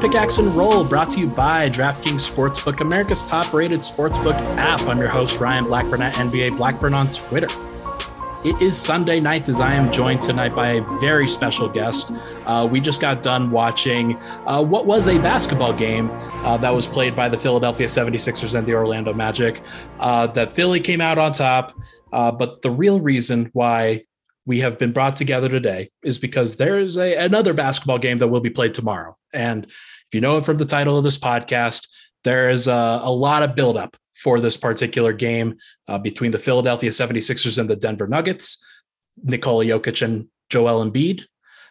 Pickaxe and Roll, brought to you by DraftKings Sportsbook, America's top rated sportsbook app. I'm your host, Ryan Blackburn at NBA Blackburn on Twitter. It is Sunday night as I am joined tonight by a very special guest. Uh, we just got done watching uh, what was a basketball game uh, that was played by the Philadelphia 76ers and the Orlando Magic. Uh, that Philly came out on top, uh, but the real reason why we have been brought together today is because there is a, another basketball game that will be played tomorrow. And if you know it from the title of this podcast, there is a, a lot of buildup for this particular game uh, between the Philadelphia 76ers and the Denver Nuggets, Nikola Jokic and Joel Embiid.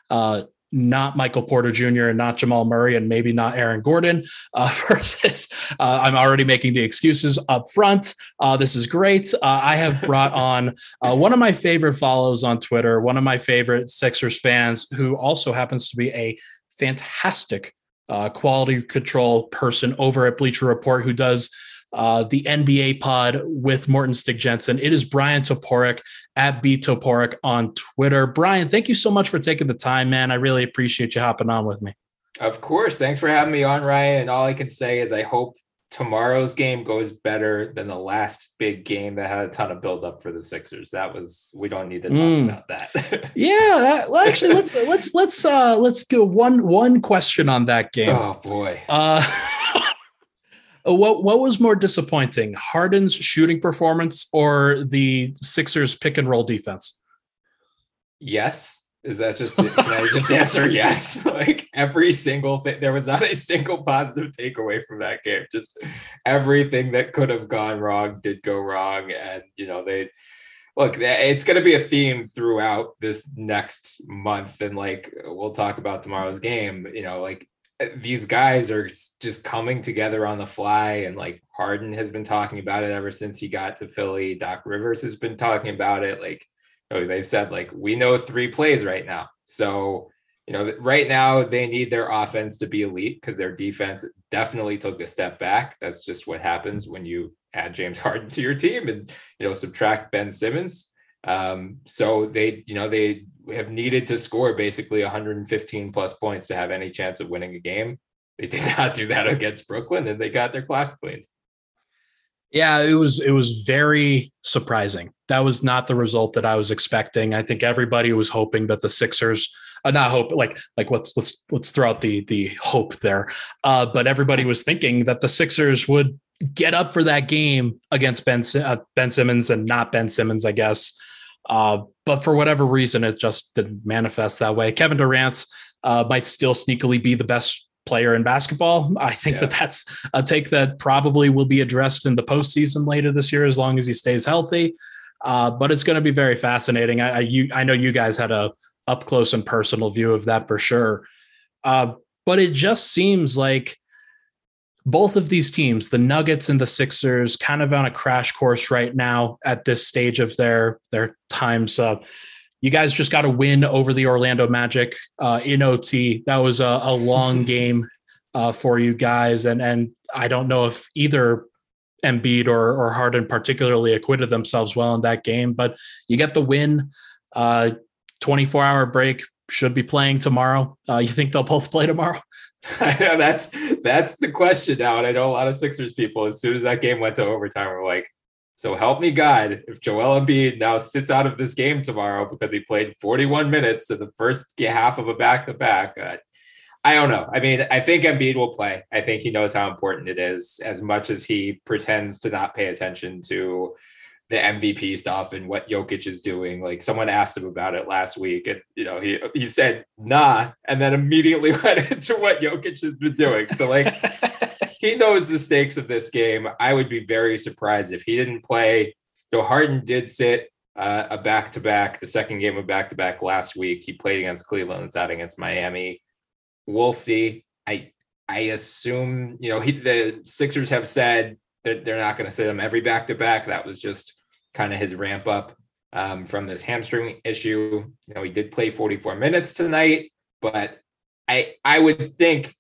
Uh, not Michael Porter Jr. and not Jamal Murray and maybe not Aaron Gordon uh, versus uh, I'm already making the excuses up front. Uh, this is great. Uh, I have brought on uh, one of my favorite follows on Twitter, one of my favorite Sixers fans who also happens to be a fantastic uh, quality control person over at Bleacher Report who does uh, the NBA pod with Morten Stig Jensen. It is Bryan Toporek at B Toporek on Twitter. Bryan, thank you so much for taking the time, man. I really appreciate you hopping on with me. Of course. Thanks for having me on, Ryan. And all I can say is I hope tomorrow's game goes better than the last big game that had a ton of buildup for the Sixers. That was we don't need to talk mm. about that. yeah, that, well, actually, let's let's let's uh let's go one one question on that game. Oh boy. Uh Uh, what what was more disappointing, Harden's shooting performance or the Sixers pick and roll defense? Yes. Is that just can I just answer yes? Like every single thing, there was not a single positive takeaway from that game. Just everything that could have gone wrong did go wrong, and you know they look. It's going to be a theme throughout this next month, and like we'll talk about tomorrow's game. You know, like these guys are just coming together on the fly and like Harden has been talking about it ever since he got to Philly. Doc Rivers has been talking about it. Like know, they've said like we know three plays right now. So, you know, right now they need their offense to be elite because their defense definitely took a step back. That's just what happens when you add James Harden to your team and you know subtract Ben Simmons. Um, so they, you know, they have needed to score basically 115 plus points to have any chance of winning a game. They did not do that against Brooklyn, and they got their clock cleaned. Yeah, it was it was very surprising. That was not the result that I was expecting. I think everybody was hoping that the Sixers, uh, not hope, like like let's let's let's throw out the the hope there. Uh, but everybody was thinking that the Sixers would get up for that game against Ben uh, Ben Simmons and not Ben Simmons, I guess. Uh, but for whatever reason, it just didn't manifest that way. Kevin Durant uh, might still sneakily be the best player in basketball. I think yeah. that that's a take that probably will be addressed in the postseason later this year, as long as he stays healthy. Uh, but it's going to be very fascinating. I, I, you, I know you guys had a up close and personal view of that for sure. Uh, but it just seems like both of these teams, the Nuggets and the Sixers, kind of on a crash course right now at this stage of their their times. So you guys just got a win over the Orlando Magic uh, in OT. That was a, a long game uh, for you guys, and and I don't know if either Embiid or or Harden particularly acquitted themselves well in that game, but you get the win. Uh, 24 hour break should be playing tomorrow. Uh, you think they'll both play tomorrow? I know that's that's the question now. And I know a lot of Sixers people, as soon as that game went to overtime, were like, so help me God, if Joel Embiid now sits out of this game tomorrow because he played 41 minutes in the first half of a back-to-back, uh, I don't know. I mean, I think Embiid will play. I think he knows how important it is, as much as he pretends to not pay attention to the MVP stuff and what Jokic is doing. Like someone asked him about it last week, and you know he he said nah, and then immediately went into what Jokic has been doing. So like he knows the stakes of this game. I would be very surprised if he didn't play. Though Harden did sit uh, a back to back, the second game of back to back last week. He played against Cleveland and sat against Miami. We'll see. I I assume you know he, the Sixers have said that they're not going to sit him every back to back. That was just kind of his ramp up um, from this hamstring issue. You know, he did play 44 minutes tonight, but I I would think,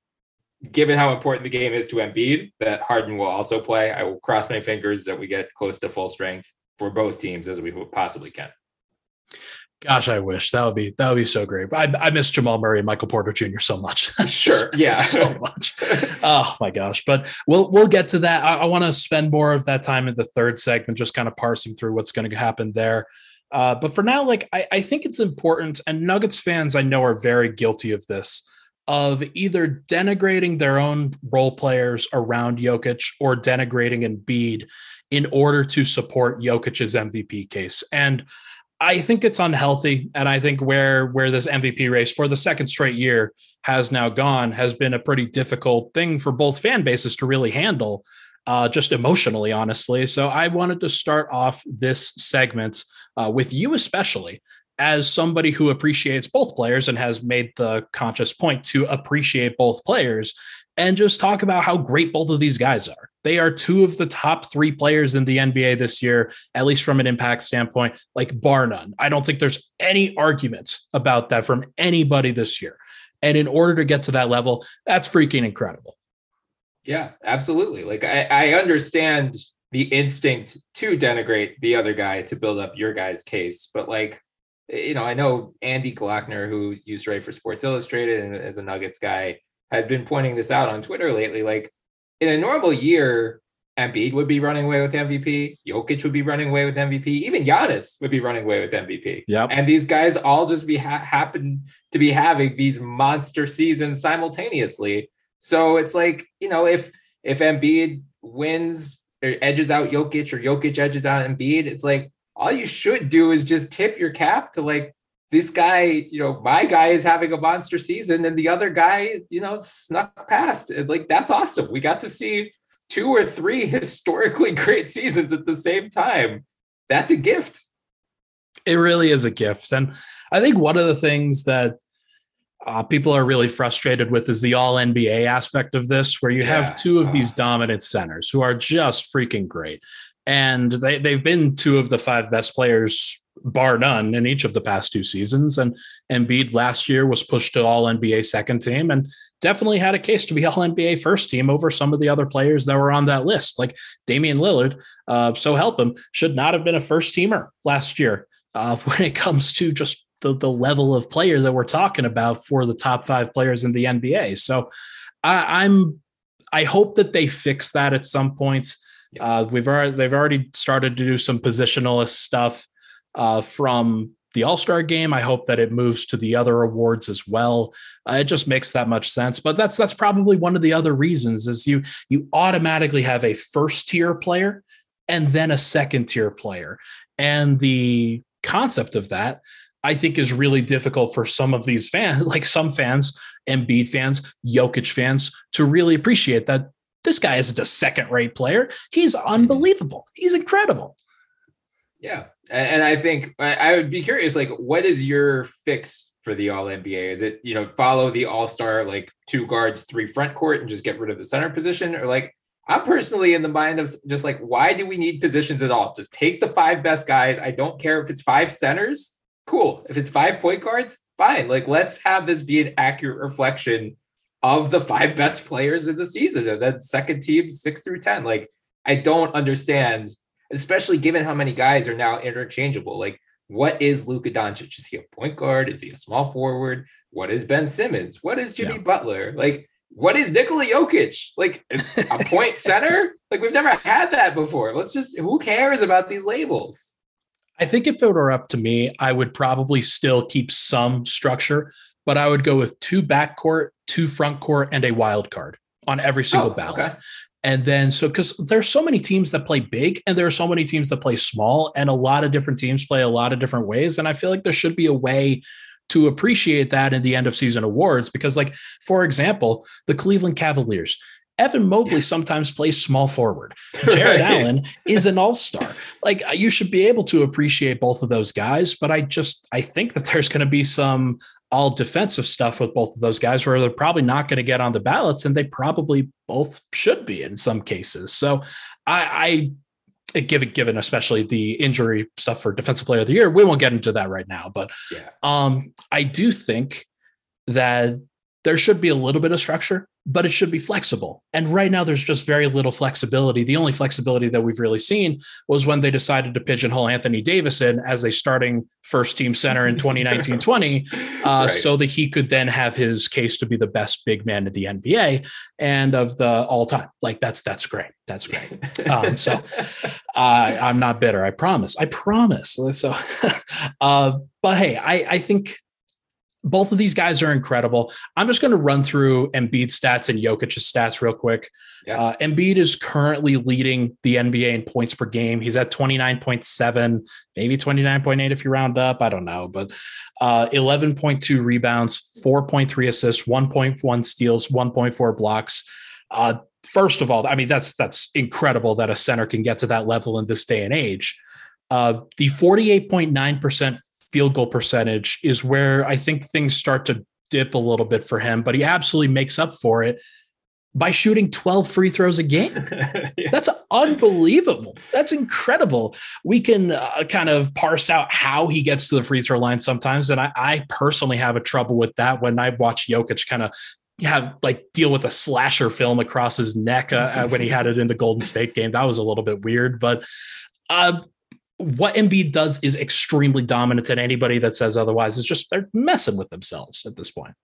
given how important the game is to Embiid, that Harden will also play. I will cross my fingers that we get close to full strength for both teams as we possibly can. Gosh, I wish that would be that would be so great. I, I miss Jamal Murray and Michael Porter Jr. so much. Sure, yeah, so much. oh my gosh! But we'll we'll get to that. I, I want to spend more of that time in the third segment, just kind of parsing through what's going to happen there. Uh, but for now, like I, I think it's important, and Nuggets fans I know are very guilty of this, of either denigrating their own role players around Jokic or denigrating Embiid in order to support Jokic's MVP case. And I think it's unhealthy, and I think where where this MVP race for the second straight year has now gone has been a pretty difficult thing for both fan bases to really handle, uh, just emotionally, honestly. So I wanted to start off this segment uh, with you, especially as somebody who appreciates both players and has made the conscious point to appreciate both players and just talk about how great both of these guys are. They are two of the top three players in the NBA this year, at least from an impact standpoint, like bar none. I don't think there's any argument about that from anybody this year. And in order to get to that level, that's freaking incredible. Yeah, absolutely. Like I, I understand the instinct to denigrate the other guy to build up your guy's case, but like you know, I know Andy Glockner, who used to write for Sports Illustrated and as a Nuggets guy, has been pointing this out on Twitter lately. Like in a normal year, Embiid would be running away with MVP. Jokic would be running away with MVP. Even Giannis would be running away with MVP. Yeah. And these guys all just be ha- happen to be having these monster seasons simultaneously. So it's like you know if if Embiid wins or edges out Jokic or Jokic edges out Embiid, it's like all you should do is just tip your cap to like this guy, you know, my guy is having a monster season and the other guy, you know, snuck past. Like, that's awesome. We got to see two or three historically great seasons at the same time. That's a gift. It really is a gift. And I think one of the things that uh, people are really frustrated with is the all NBA aspect of this, where you yeah. have two of these dominant centers who are just freaking great. And they, they've been two of the five best players bar none in each of the past two seasons. And Embiid last year was pushed to all NBA second team and definitely had a case to be all NBA first team over some of the other players that were on that list, like Damian Lillard. Uh, so help him, should not have been a first teamer last year uh, when it comes to just the, the level of player that we're talking about for the top five players in the NBA. So I, I'm I hope that they fix that at some Uh, we've already they've already started to do some positionalist stuff uh, from the All Star game. I hope that it moves to the other awards as well. Uh, it just makes that much sense. But that's that's probably one of the other reasons is you you automatically have a first tier player and then a second tier player, and the concept of that. I think is really difficult for some of these fans, like some fans, Embiid fans, Jokic fans, to really appreciate that this guy isn't a second rate player. He's mm-hmm. unbelievable. He's incredible. Yeah, and I think I would be curious, like, what is your fix for the All NBA? Is it you know follow the All Star like two guards, three front court, and just get rid of the center position, or like I'm personally in the mind of just like, why do we need positions at all? Just take the five best guys. I don't care if it's five centers. Cool. If it's five point guards, fine. Like, let's have this be an accurate reflection of the five best players in the season and then second team six through 10. Like, I don't understand especially given how many guys are now interchangeable. Like, what is Luka Doncic? Is he a point guard? Is he a small forward? What is Ben Simmons? What is Jimmy yeah. Butler? Like, what is Nikola Jokic? Like a point center? Like we've never had that before. Let's just who cares about these labels? I think if it were up to me, I would probably still keep some structure, but I would go with two backcourt, two front court, and a wild card on every single oh, ballot. Okay And then, so because there's so many teams that play big and there are so many teams that play small, and a lot of different teams play a lot of different ways. And I feel like there should be a way to appreciate that in the end of season awards. Because, like, for example, the Cleveland Cavaliers, Evan Mobley sometimes plays small forward. Jarrett right. Allen is an all-star. Like uh, you should be able to appreciate both of those guys, but I just I think that there's going to be some all defensive stuff with both of those guys where they're probably not going to get on the ballots and they probably both should be in some cases. So I, I given given especially the injury stuff for defensive player of the year, we won't get into that right now. But yeah. um, I do think that there should be a little bit of structure but it should be flexible. And right now, there's just very little flexibility. The only flexibility that we've really seen was when they decided to pigeonhole Anthony Davison as a starting first team center in 2019 20, uh, right. so that he could then have his case to be the best big man in the NBA and of the all time. Like, that's that's great. That's great. Um, so uh, I'm not bitter. I promise. I promise. So, uh, but hey, I, I think both of these guys are incredible. I'm just going to run through Embiid's stats and Jokic's stats real quick. Yeah. Uh, Embiid is currently leading the NBA in points per game. He's at 29.7, maybe 29.8 if you round up. I don't know, but uh, 11.2 rebounds, 4.3 assists, 1.1 steals, 1.4 blocks. Uh, first of all, I mean that's that's incredible that a center can get to that level in this day and age. Uh, the 48.9% field goal percentage is where I think things start to dip a little bit for him, but he absolutely makes up for it by shooting 12 free throws a game. yeah. That's unbelievable. That's incredible. We can uh, kind of parse out how he gets to the free throw line sometimes. And I, I personally have a trouble with that when I watch Jokic kind of have like deal with a slasher film across his neck uh, when he had it in the Golden State game. That was a little bit weird, but uh, what Embiid does is extremely dominant, and anybody that says otherwise is just they're messing with themselves at this point.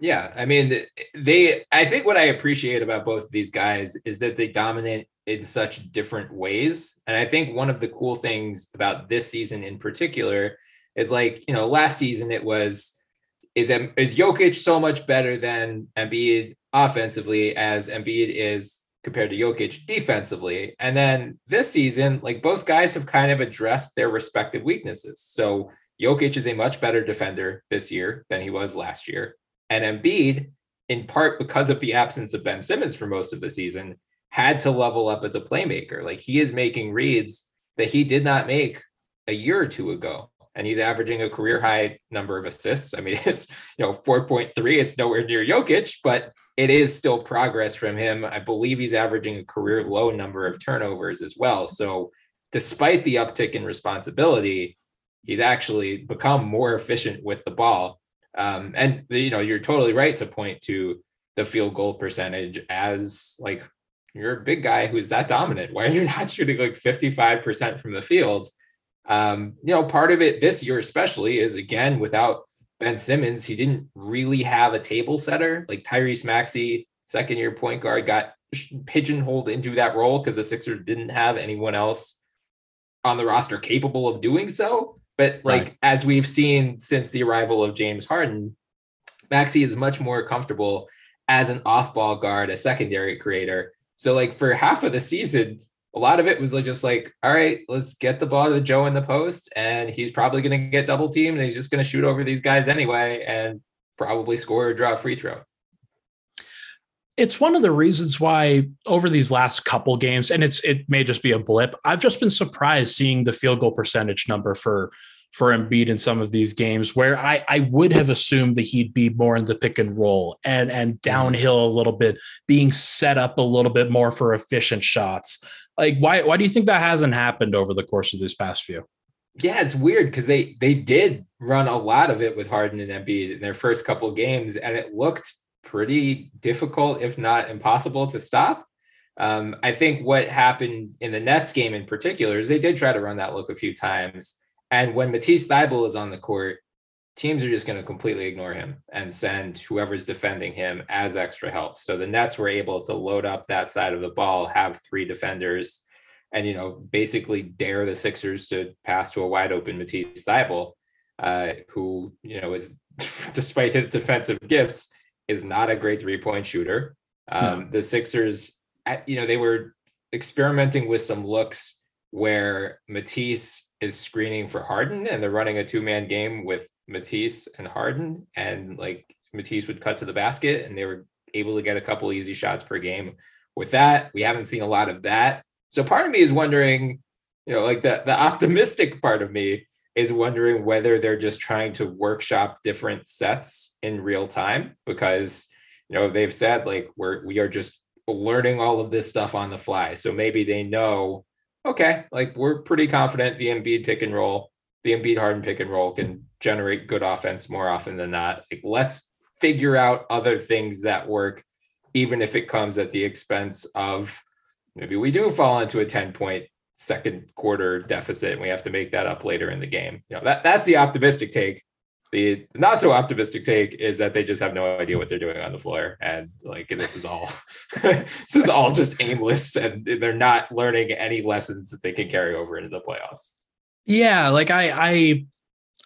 Yeah, I mean, they. I think what I appreciate about both of these guys is that they dominate in such different ways, and I think one of the cool things about this season in particular is like you know last season it was is is Jokic so much better than Embiid offensively as Embiid is compared to Jokic defensively. And then this season, like both guys have kind of addressed their respective weaknesses. So Jokic is a much better defender this year than he was last year. And Embiid, in part because of the absence of Ben Simmons for most of the season, had to level up as a playmaker. Like he is making reads that he did not make a year or two ago. And he's averaging a career high number of assists. I mean, it's you know 4.3. It's nowhere near Jokic, but it is still progress from him. I believe he's averaging a career low number of turnovers as well. So, despite the uptick in responsibility, he's actually become more efficient with the ball. Um, and you know, you're totally right to point to the field goal percentage as like you're a big guy who's that dominant. Why are you not shooting like 55% from the field? Um, you know, part of it this year, especially, is again without Ben Simmons, he didn't really have a table setter. Like Tyrese Maxey, second year point guard, got pigeonholed into that role because the Sixers didn't have anyone else on the roster capable of doing so. But like right. as we've seen since the arrival of James Harden, Maxey is much more comfortable as an off-ball guard, a secondary creator. So like for half of the season, a lot of it was like just like, all right, let's get the ball to Joe in the post, and he's probably going to get double teamed, and he's just going to shoot over these guys anyway, and probably score or draw a free throw. It's one of the reasons why over these last couple games, and it's it may just be a blip. I've just been surprised seeing the field goal percentage number for for Embiid in some of these games where I, I would have assumed that he'd be more in the pick and roll and and mm-hmm. downhill a little bit, being set up a little bit more for efficient shots. Like, why why do you think that hasn't happened over the course of these past few? Yeah, it's weird because they they did run a lot of it with Harden and Embiid in their first couple games, and it looked pretty difficult, if not impossible, to stop. Um, I think what happened in the Nets game in particular is they did try to run that look a few times, and when Matisse Thybulle is on the court, teams are just going to completely ignore him and send whoever's defending him as extra help. So the Nets were able to load up that side of the ball, have three defenders, and you know basically dare the Sixers to pass to a wide open Matisse Thybulle, uh, who you know is despite his defensive gifts is not a great three point shooter. Um, no. The Sixers you know, they were experimenting with some looks where Matisse is screening for Harden and they're running a two man game with Matisse and Harden. And like Matisse would cut to the basket and they were able to get a couple easy shots per game with that. We haven't seen a lot of that. So part of me is wondering, you know, like the, the optimistic part of me is wondering whether they're just trying to workshop different sets in real time because, you know, they've said like we're, we are just learning all of this stuff on the fly. So maybe they know, okay, like we're pretty confident the Embiid pick and roll, the Embiid Harden pick and roll can generate good offense more often than not. Like let's figure out other things that work, even if it comes at the expense of maybe we do fall into a 10 point second quarter deficit and we have to make that up later in the game. You know, that that's the optimistic take. The not so optimistic take is that they just have no idea what they're doing on the floor. And like this is all this is all just aimless and they're not learning any lessons that they can carry over into the playoffs. Yeah, like I I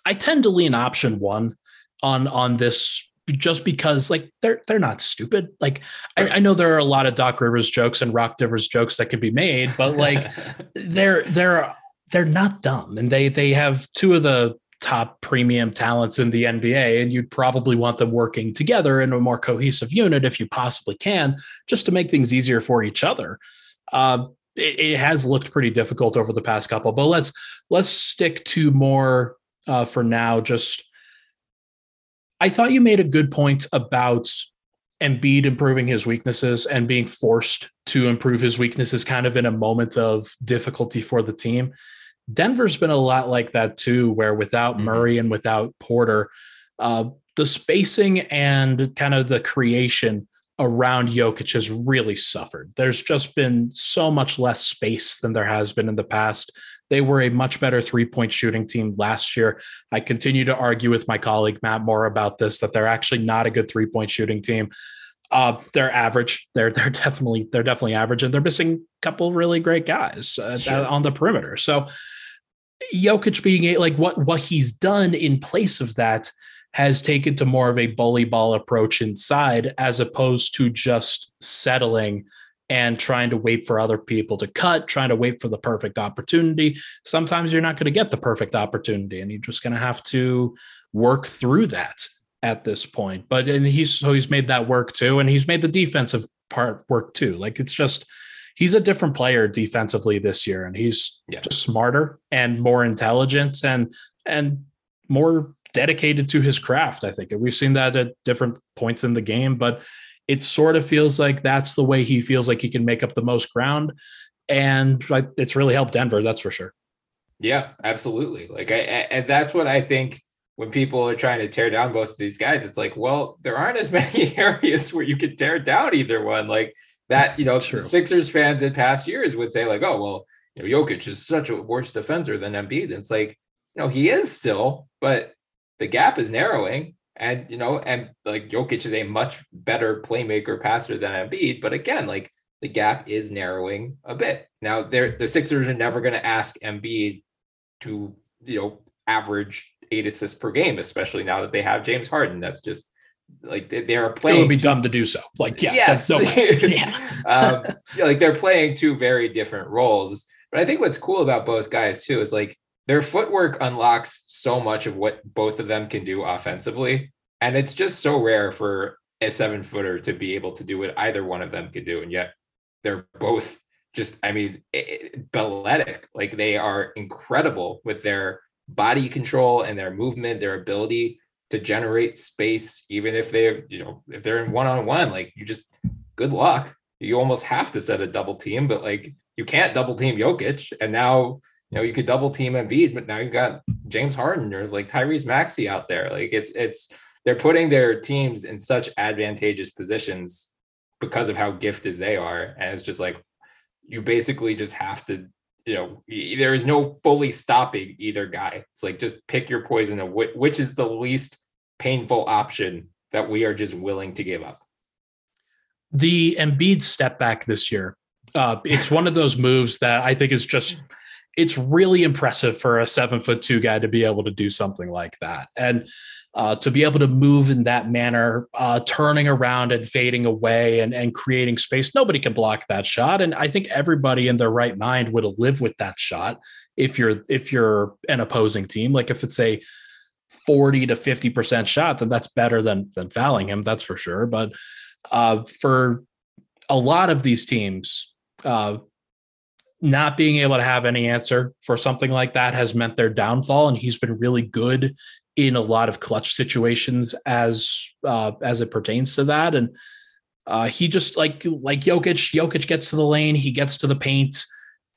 I tend to lean option one on on this just because like they're they're not stupid. Like I, I, know there are a lot of Doc Rivers jokes and Rock Rivers jokes that can be made, but like they're they're they're not dumb and they they have two of the top premium talents in the NBA, and you'd probably want them working together in a more cohesive unit if you possibly can, just to make things easier for each other. Uh, it, it, has looked pretty difficult over the past couple, but let's let's stick to more uh, for now. Just, I thought you made a good point about Embiid improving his weaknesses and being forced to improve his weaknesses, kind of in a moment of difficulty for the team. Denver's been a lot like that too, where without mm-hmm. Murray and without Porter, uh, the spacing and kind of the creation around Jokic has really suffered. There's just been so much less space than there has been in the past. They were a much better three point shooting team last year. I continue to argue with my colleague Matt Moore about this that they're actually not a good three point shooting team. Uh, they're average. They're they're definitely they're definitely average, and they're missing a couple really great guys uh, sure. on the perimeter. So Jokic being like what what he's done in place of that has taken to more of a bully ball approach inside as opposed to just settling and trying to wait for other people to cut, trying to wait for the perfect opportunity. Sometimes you're not going to get the perfect opportunity and you're just going to have to work through that at this point. But and he's so he's made that work too and he's made the defensive part work too. Like it's just he's a different player defensively this year, and he's yeah. just smarter and more intelligent and and more dedicated to his craft. I think, and we've seen that at different points in the game, but it sort of feels like that's the way he feels like he can make up the most ground, and it's really helped Denver. That's for sure. Yeah, absolutely. Like, I, and that's what I think when people are trying to tear down both of these guys, it's like, well, there aren't as many areas where you could tear down either one. Like that you know Sixers fans in past years would say like, oh well, you know, Jokic is such a worse defender than Embiid. And it's like, you know, he is still, but the gap is narrowing. And you know, and like Jokic is a much better playmaker passer than Embiid. But again, like the gap is narrowing a bit. Now they're the Sixers are never going to ask Embiid to, you know, average eight assists per game, especially now that they have James Harden. That's just like they, they are playing. It would be dumb to do so. Like, yeah, yes, no yeah. um, like they're playing two very different roles. But I think what's cool about both guys too is like their footwork unlocks so much of what both of them can do offensively, and it's just so rare for a seven footer to be able to do what either one of them could do, and yet they're both just, I mean, balletic. Like they are incredible with their body control and their movement, their ability to generate space, even if they, you know, if they're in one on one, like you just good luck. You almost have to set a double team, but like you can't double team Jokic. And now, you know, you could double team Embiid, but now you've got James Harden or like Tyrese Maxey out there. Like it's, it's, they're putting their teams in such advantageous positions because of how gifted they are. And it's just like, you basically just have to you know there is no fully stopping either guy it's like just pick your poison and which is the least painful option that we are just willing to give up the Embiid step back this year uh, it's one of those moves that I think is just it's really impressive for a seven foot two guy to be able to do something like that. And uh, to be able to move in that manner, uh, turning around and fading away and, and creating space, nobody can block that shot. And I think everybody in their right mind would live with that shot if you're if you're an opposing team. Like if it's a 40 to 50% shot, then that's better than than fouling him, that's for sure. But uh, for a lot of these teams, uh, not being able to have any answer for something like that has meant their downfall. And he's been really good in a lot of clutch situations as uh, as it pertains to that. And uh, he just like like Jokic, Jokic gets to the lane, he gets to the paint,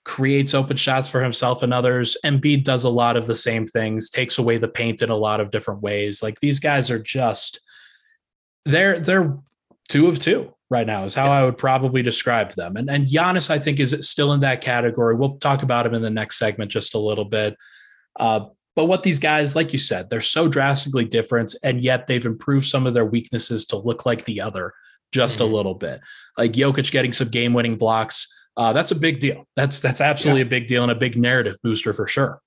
creates open shots for himself and others. Embiid does a lot of the same things, takes away the paint in a lot of different ways. Like these guys are just they're they're two of two right now is how I would probably describe them. And and Giannis, I think, is still in that category. We'll talk about him in the next segment just a little bit. Uh, but what these guys, like you said, they're so drastically different, and yet they've improved some of their weaknesses to look like the other just mm-hmm. a little bit. Like Jokic getting some game-winning blocks, uh, that's a big deal. That's that's absolutely yeah. a big deal and a big narrative booster for sure.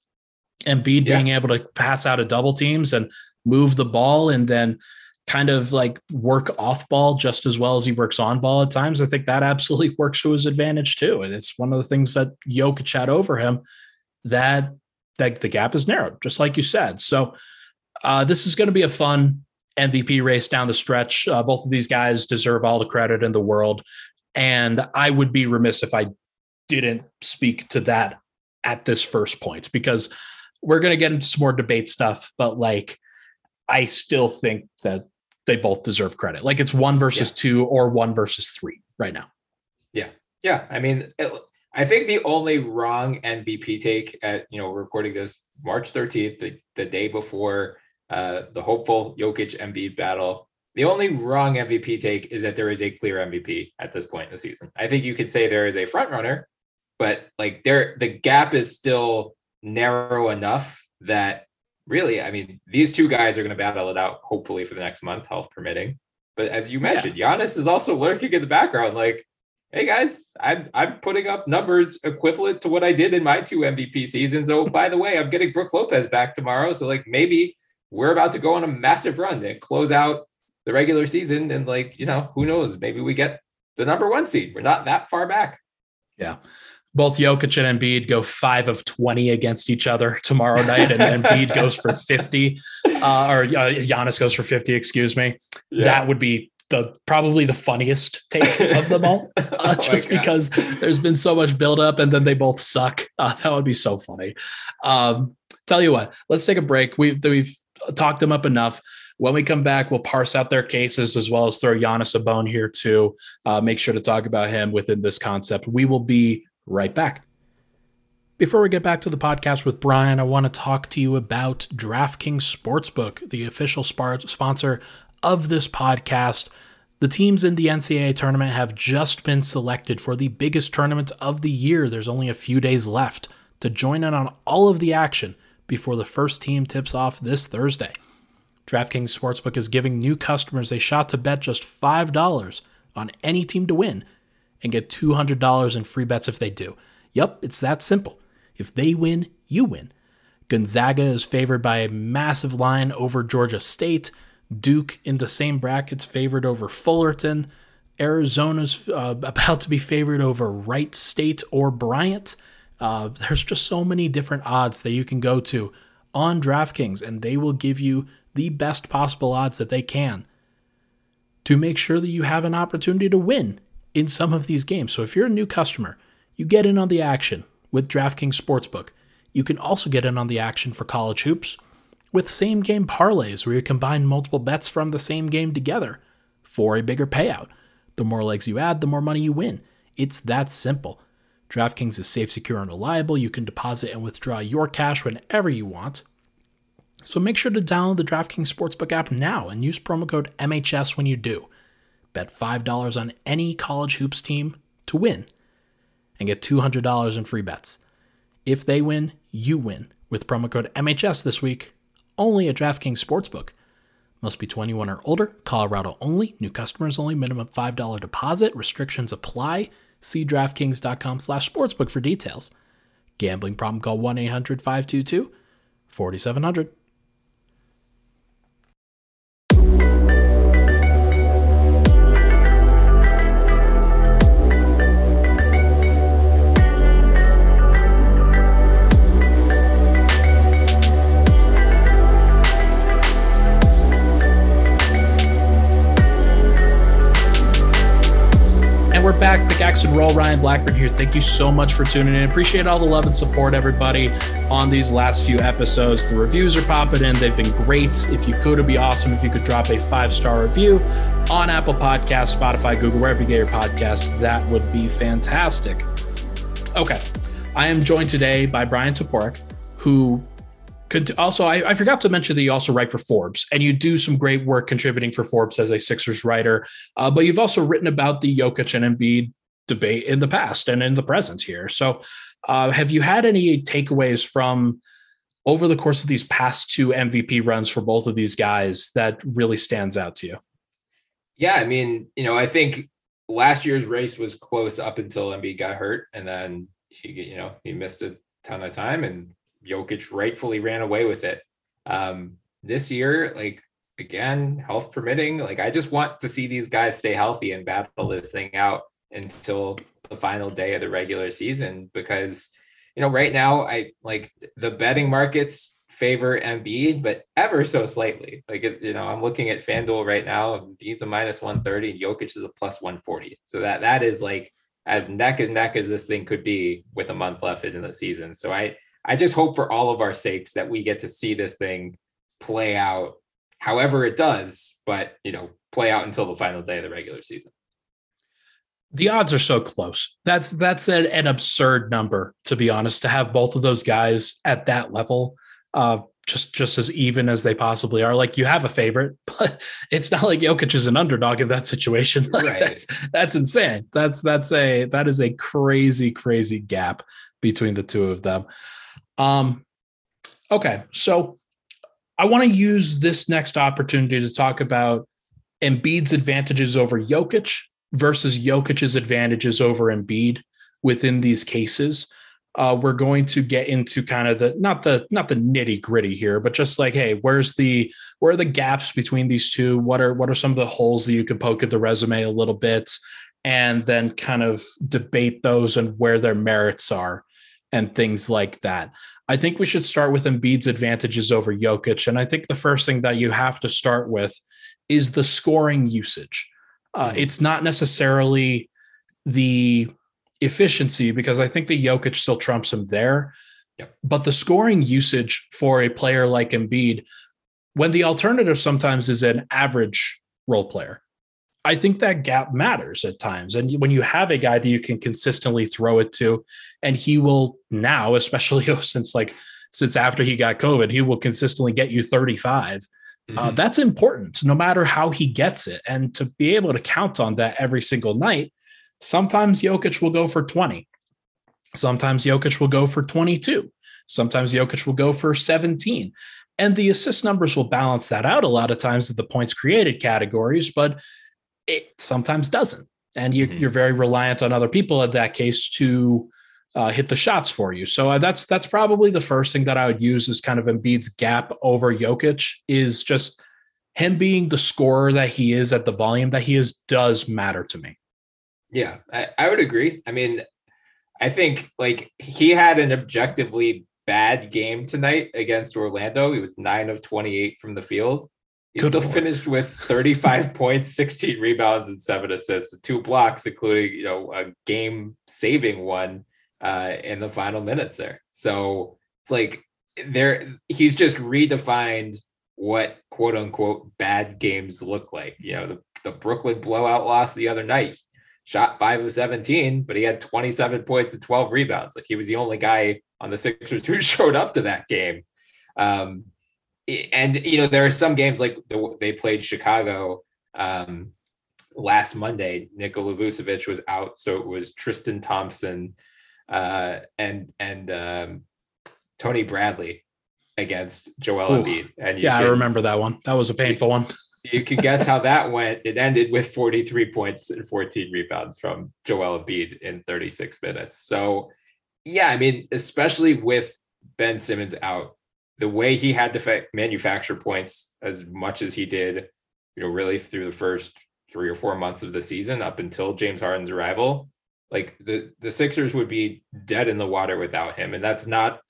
Embiid yeah. being able to pass out of double teams and move the ball, and then kind of like work off ball just as well as he works on ball at times. I think that absolutely works to his advantage too. And it's one of the things that Jokic had over him that that the gap is narrowed, just like you said. So uh, this is going to be a fun MVP race down the stretch. Uh, both of these guys deserve all the credit in the world. And I would be remiss if I didn't speak to that at this first point because we're going to get into some more debate stuff. But like, I still think that they both deserve credit. Like it's one versus yeah. two or one versus three right now. Yeah. Yeah. I mean, it, I think the only wrong MVP take at, you know, recording this March 13th, the, the day before uh, the hopeful Jokic Embiid battle, the only wrong MVP take is that there is a clear MVP at this point in the season. I think you could say there is a front runner, but like there, the gap is still narrow enough that really, I mean, these two guys are going to battle it out, hopefully for the next month, health permitting. But as you mentioned, yeah. Giannis is also lurking in the background, like, hey guys, I'm I'm putting up numbers equivalent to what I did in my two MVP seasons. Oh, by the way, I'm getting Brook Lopez back tomorrow, so like maybe we're about to go on a massive run and close out the regular season, and like you know, who knows, maybe we get the number one seed. We're not that far back. Yeah both Jokic and Embiid go five of 20 against each other tomorrow night, and Embiid goes for 50, uh, or uh, Giannis goes for 50, excuse me. Yeah. That would be the probably the funniest take of them all, uh, oh just because there's been so much buildup and then they both suck. Uh, that would be so funny. Um, tell you what, let's take a break. We've we've talked them up enough. When we come back, we'll parse out their cases as well as throw Giannis a bone here too. Uh, make sure to talk about him within this concept. We will be right back. Before we get back to the podcast with Bryan, I want to talk to you about DraftKings Sportsbook, the official sponsor of this podcast. The teams in the NCAA tournament have just been selected for the biggest tournament of the year. There's only a few days left to join in on all of the action before the first team tips off this Thursday. DraftKings Sportsbook is giving new customers a shot to bet just $5 on any team to win and get $200 in free bets if they do. Yup, it's that simple. If they win, you win. Gonzaga is favored by a massive line over Georgia State. Duke in the same brackets favored over Fullerton. Arizona's uh, about to be favored over Wright State or Bryant. Uh, there's just so many different odds that you can go to on DraftKings, and they will give you the best possible odds that they can to make sure that you have an opportunity to win in some of these games. So if you're a new customer, you get in on the action with DraftKings Sportsbook. You can also get in on the action for college hoops with same game parlays where you combine multiple bets from the same game together for a bigger payout. The more legs you add, the more money you win. It's that simple. DraftKings is safe, secure, and reliable. You can deposit and withdraw your cash whenever you want. So make sure to download the DraftKings Sportsbook app now and use promo code MHS when you do. Bet $5 on any college hoops team to win and get $200 in free bets. If they win, you win with promo code MHS this week only at DraftKings Sportsbook. Must be 21 or older, Colorado only, new customers only, minimum $5 deposit, restrictions apply. See DraftKings.com slash sportsbook for details. Gambling problem, call 1 800 522 4700. Back. And Roll. Ryan Blackburn here. Thank you so much for tuning in. Appreciate all the love and support, everybody, on these last few episodes. The reviews are popping in. They've been great. If you could, it'd be awesome if you could drop a five star review on Apple Podcasts, Spotify, Google, wherever you get your podcasts. That would be fantastic. Okay. I am joined today by Bryan Toporek, who could also I, I, forgot to mention that you also write for forbes and you do some great work contributing for forbes as a sixers writer uh, but you've also written about the jokic and embiid debate in the past and in the present here. So uh, have you had any takeaways from over the course of these past two mvp runs for both of these guys that really stands out to you? Yeah i mean you know i think last year's race was close up until embiid got hurt and then he you know he missed a ton of time and Jokic rightfully ran away with it. Um, this year, like again, health permitting, like I just want to see these guys stay healthy and battle this thing out until the final day of the regular season because you know right now I like the betting markets favor Embiid, but ever so slightly. Like you know, I'm looking at FanDuel right now. Embiid's a minus 130 and Jokic is a plus 140. So that that is like as neck and neck as this thing could be with a month left in the season. So I I just hope for all of our sakes that we get to see this thing play out however it does, but you know, play out until the final day of the regular season. The odds are so close. That's that's an, an absurd number, to be honest, to have both of those guys at that level. Uh, just just as even as they possibly are. Like you have a favorite, but it's not like Jokic is an underdog in that situation. Like right. That's that's insane. That's that's a that is a crazy crazy gap between the two of them. Um, okay, so I want to use this next opportunity to talk about Embiid's advantages over Jokic versus Jokic's advantages over Embiid within these cases. Uh, we're going to get into kind of the not the not the nitty gritty here, but just like, hey, where's the where are the gaps between these two? What are what are some of the holes that you can poke at the resume a little bit, and then kind of debate those and where their merits are and things like that. I think we should start with Embiid's advantages over Jokic. And I think the first thing that you have to start with is the scoring usage. Uh, mm-hmm. It's not necessarily the efficiency because I think the Jokic still trumps him there. Yep. But the scoring usage for a player like Embiid, when the alternative sometimes is an average role player, I think that gap matters at times. And when you have a guy that you can consistently throw it to, and he will now, especially since like since after he got COVID, he will consistently get you 35. Uh, mm-hmm. Uh, that's important no matter how he gets it. And to be able to count on that every single night, sometimes Jokic will go for 20. Sometimes Jokic will go for 22. Sometimes Jokic will go for 17. And the assist numbers will balance that out a lot of times at the points created categories. But it sometimes doesn't. And you, mm-hmm. you're very reliant on other people in that case to uh, hit the shots for you. So uh, that's that's probably the first thing that I would use is kind of Embiid's gap over Jokic is just him being the scorer that he is at the volume that he is does matter to me. Yeah, I, I would agree. I mean, I think like he had an objectively bad game tonight against Orlando. He was nine of 28 from the field. He Good still Lord. finished with 35 points, 16 rebounds, and seven assists, two blocks, including you know a game saving one uh, in the final minutes there. So it's like there he's just redefined what quote unquote bad games look like. You know, the, the Brooklyn blowout loss the other night, shot five of 17, but he had 27 points and 12 rebounds. Like he was the only guy on the Sixers who showed up to that game. Um, and you know there are some games like the, they played Chicago um, last Monday. Nikola Vucevic was out, so it was Tristan Thompson uh, and and um, Tony Bradley against Joel Ooh, Embiid. And yeah, I remember that one. That was a painful one. you can guess how that went. It ended with 43 points and 14 rebounds from Joel Embiid in 36 minutes. So Yeah, I mean, especially with Ben Simmons out, the way he had to fa- manufacture points as much as he did, you know, really through the first three or four months of the season up until James Harden's arrival, like the the Sixers would be dead in the water without him, and that's not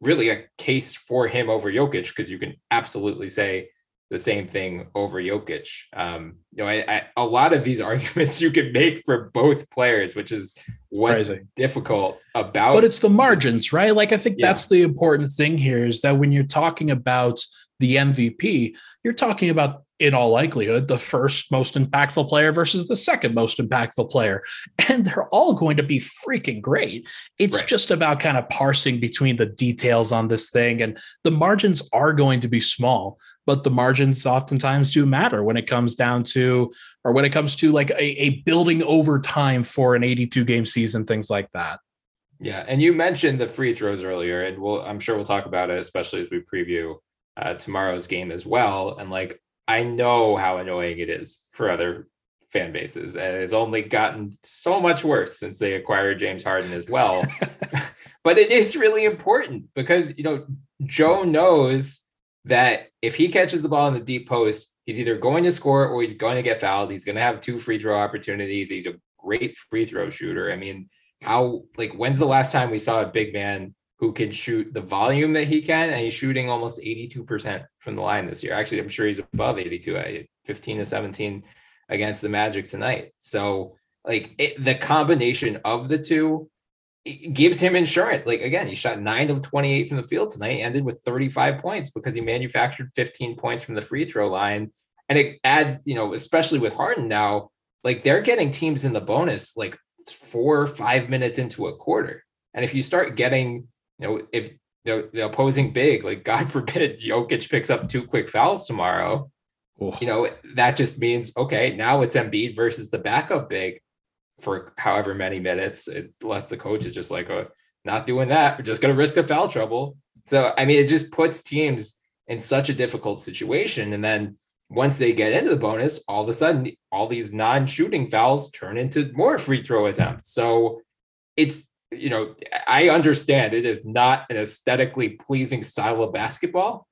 really a case for him over Jokic because you can absolutely say the same thing over Jokic. Um, you know, I, I, a lot of these arguments you can make for both players, which is what's Crazy. difficult about. But it's the margins, right? Like I think yeah. that's the important thing here is that when you're talking about the MVP, you're talking about in all likelihood the first most impactful player versus the second most impactful player and they're all going to be freaking great it's right. just about kind of parsing between the details on this thing and the margins are going to be small but the margins oftentimes do matter when it comes down to or when it comes to like a, a building over time for an 82 game season things like that. Yeah and you mentioned the free throws earlier and we'll i'm sure we'll talk about it especially as we preview uh, tomorrow's game as well and like i know how annoying it is for other fan bases and it's only gotten so much worse since they acquired james harden as well. But it is really important because you know joel knows that if he catches the ball in the deep post, he's either going to score or he's going to get fouled. He's going to have two free throw opportunities. He's a great free throw shooter. I mean, how like when's the last time we saw a big man who can shoot the volume that he can and he's shooting almost 82% from the line this year. Actually, I'm sure he's above 82 uh, 15 to 17 against the Magic tonight. So, like it, the combination of the two gives him insurance. Like again, he shot nine of 28 from the field tonight, ended with 35 points because he manufactured 15 points from the free throw line. And it adds, you know, especially with Harden now, like they're getting teams in the bonus like four or five minutes into a quarter. And if you start getting, you know, if the, the opposing big, like God forbid, Jokic picks up two quick fouls tomorrow, oh. you know, that just means, okay, now it's Embiid versus the backup big for however many minutes, unless the coach is just like, oh, not doing that. We're just going to risk the foul trouble. So, I mean, it just puts teams in such a difficult situation. And then once they get into the bonus, all of a sudden, all these non shooting fouls turn into more free throw attempts. So it's, you know, I understand it is not an aesthetically pleasing style of basketball,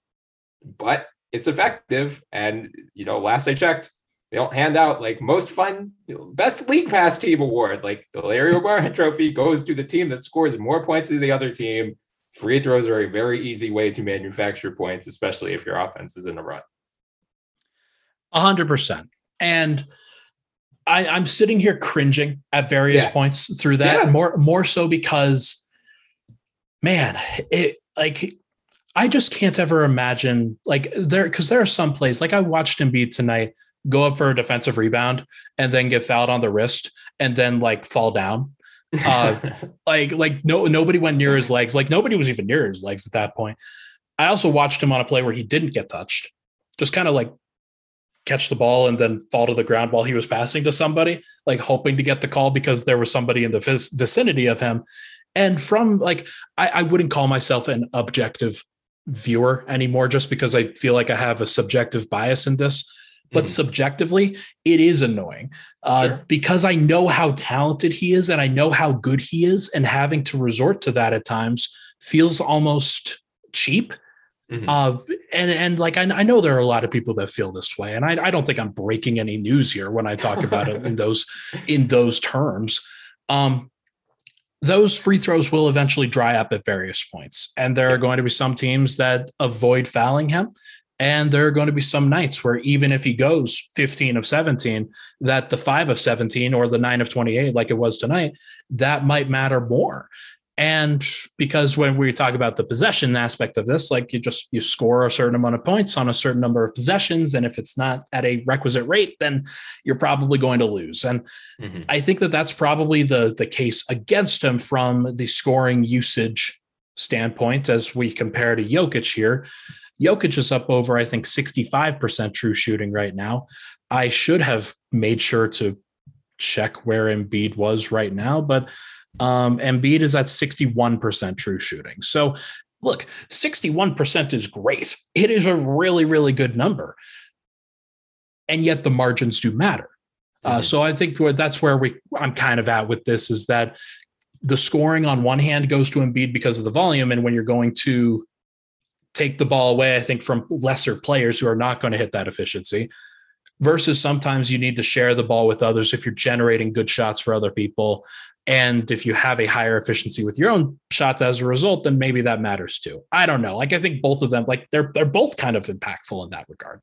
but it's effective. And, you know, last I checked, they don't hand out like most fun you know, best league pass team award. Like the Larry O'Brien trophy goes to the team that scores more points than the other team. Free throws are a very easy way to manufacture points, especially if your offense is in a run. A hundred percent. And I, I'm sitting here cringing at various yeah. points through that. Yeah. More more so because man, it like I just can't ever imagine like there because there are some plays like I watched Embiid tonight go up for a defensive rebound and then get fouled on the wrist and then like fall down. Uh, like like no nobody went near his legs. Like nobody was even near his legs at that point. I also watched him on a play where he didn't get touched, just kind of like catch the ball and then fall to the ground while he was passing to somebody, like hoping to get the call because there was somebody in the vicinity of him. And from like, I, I wouldn't call myself an objective viewer anymore, just because I feel like I have a subjective bias in this but mm. subjectively, it is annoying uh, sure. because I know how talented he is and I know how good he is, and having to resort to that at times feels almost cheap. Mm-hmm. Uh, and and like I, I, know there are a lot of people that feel this way, and I, I don't think I'm breaking any news here when I talk about it in those in those terms. Um, those free throws will eventually dry up at various points, and there are going to be some teams that avoid fouling him, and there are going to be some nights where even if he goes 15 of 17, that the five of 17 or the nine of 28, like it was tonight, that might matter more. And because when we talk about the possession aspect of this, like you just you score a certain amount of points on a certain number of possessions, and if it's not at a requisite rate, then you're probably going to lose. And mm-hmm. I think that that's probably the the case against him from the scoring usage standpoint as we compare to Jokic here. Jokic is up over, I think, 65% true shooting right now. I should have made sure to check where Embiid was right now, but um, Embiid is at 61% true shooting. So, look, 61% is great. It is a really, really good number. And yet the margins do matter. Uh, mm-hmm. Uh, so I think that's where we I'm kind of at with this is that the scoring on one hand goes to Embiid because of the volume, and when you're going to take the ball away, I think from lesser players who are not going to hit that efficiency. Versus sometimes you need to share the ball with others if you're generating good shots for other people. And if you have a higher efficiency with your own shots as a result, then maybe that matters too. I don't know. Like I think both of them, like they're they're both kind of impactful in that regard.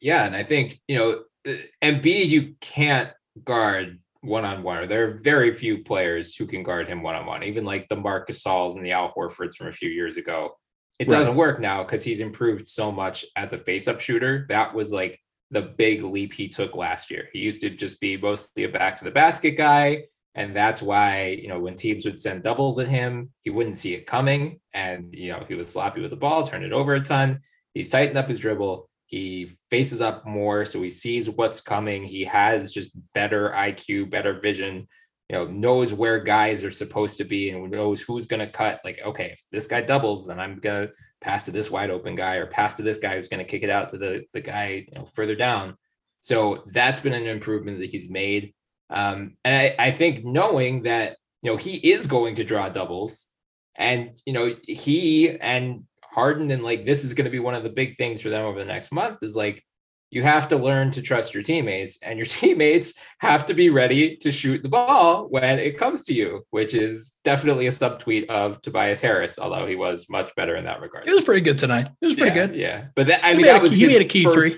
Yeah, and I think you know, uh, Embiid, you can't guard one on one. or There are very few players who can guard him one on one. Even like the Marc Gasols and the Al Horfords from a few years ago. It right. doesn't work now because he's improved so much as a face up shooter. That was like the big leap he took last year. He used to just be mostly a back to the basket guy. And that's why, you know, when teams would send doubles at him, he wouldn't see it coming. And, you know, he was sloppy with the ball, turned it over a ton. He's tightened up his dribble. He faces up more. So he sees what's coming. He has just better IQ, better vision, know, knows where guys are supposed to be and knows who's going to cut. Like, okay, if this guy doubles, then I'm going to pass to this wide open guy or pass to this guy who's going to kick it out to the, the guy you know, further down. So that's been an improvement that he's made. Um, and I, I think knowing that, you know, he is going to draw doubles and, you know, he and Harden and like this is going to be one of the big things for them over the next month is like you have to learn to trust your teammates and your teammates have to be ready to shoot the ball when it comes to you which is definitely a subtweet of tobias harris although he was much better in that regard it was pretty good tonight it was pretty yeah, good yeah but that i he mean that was he made a key first, three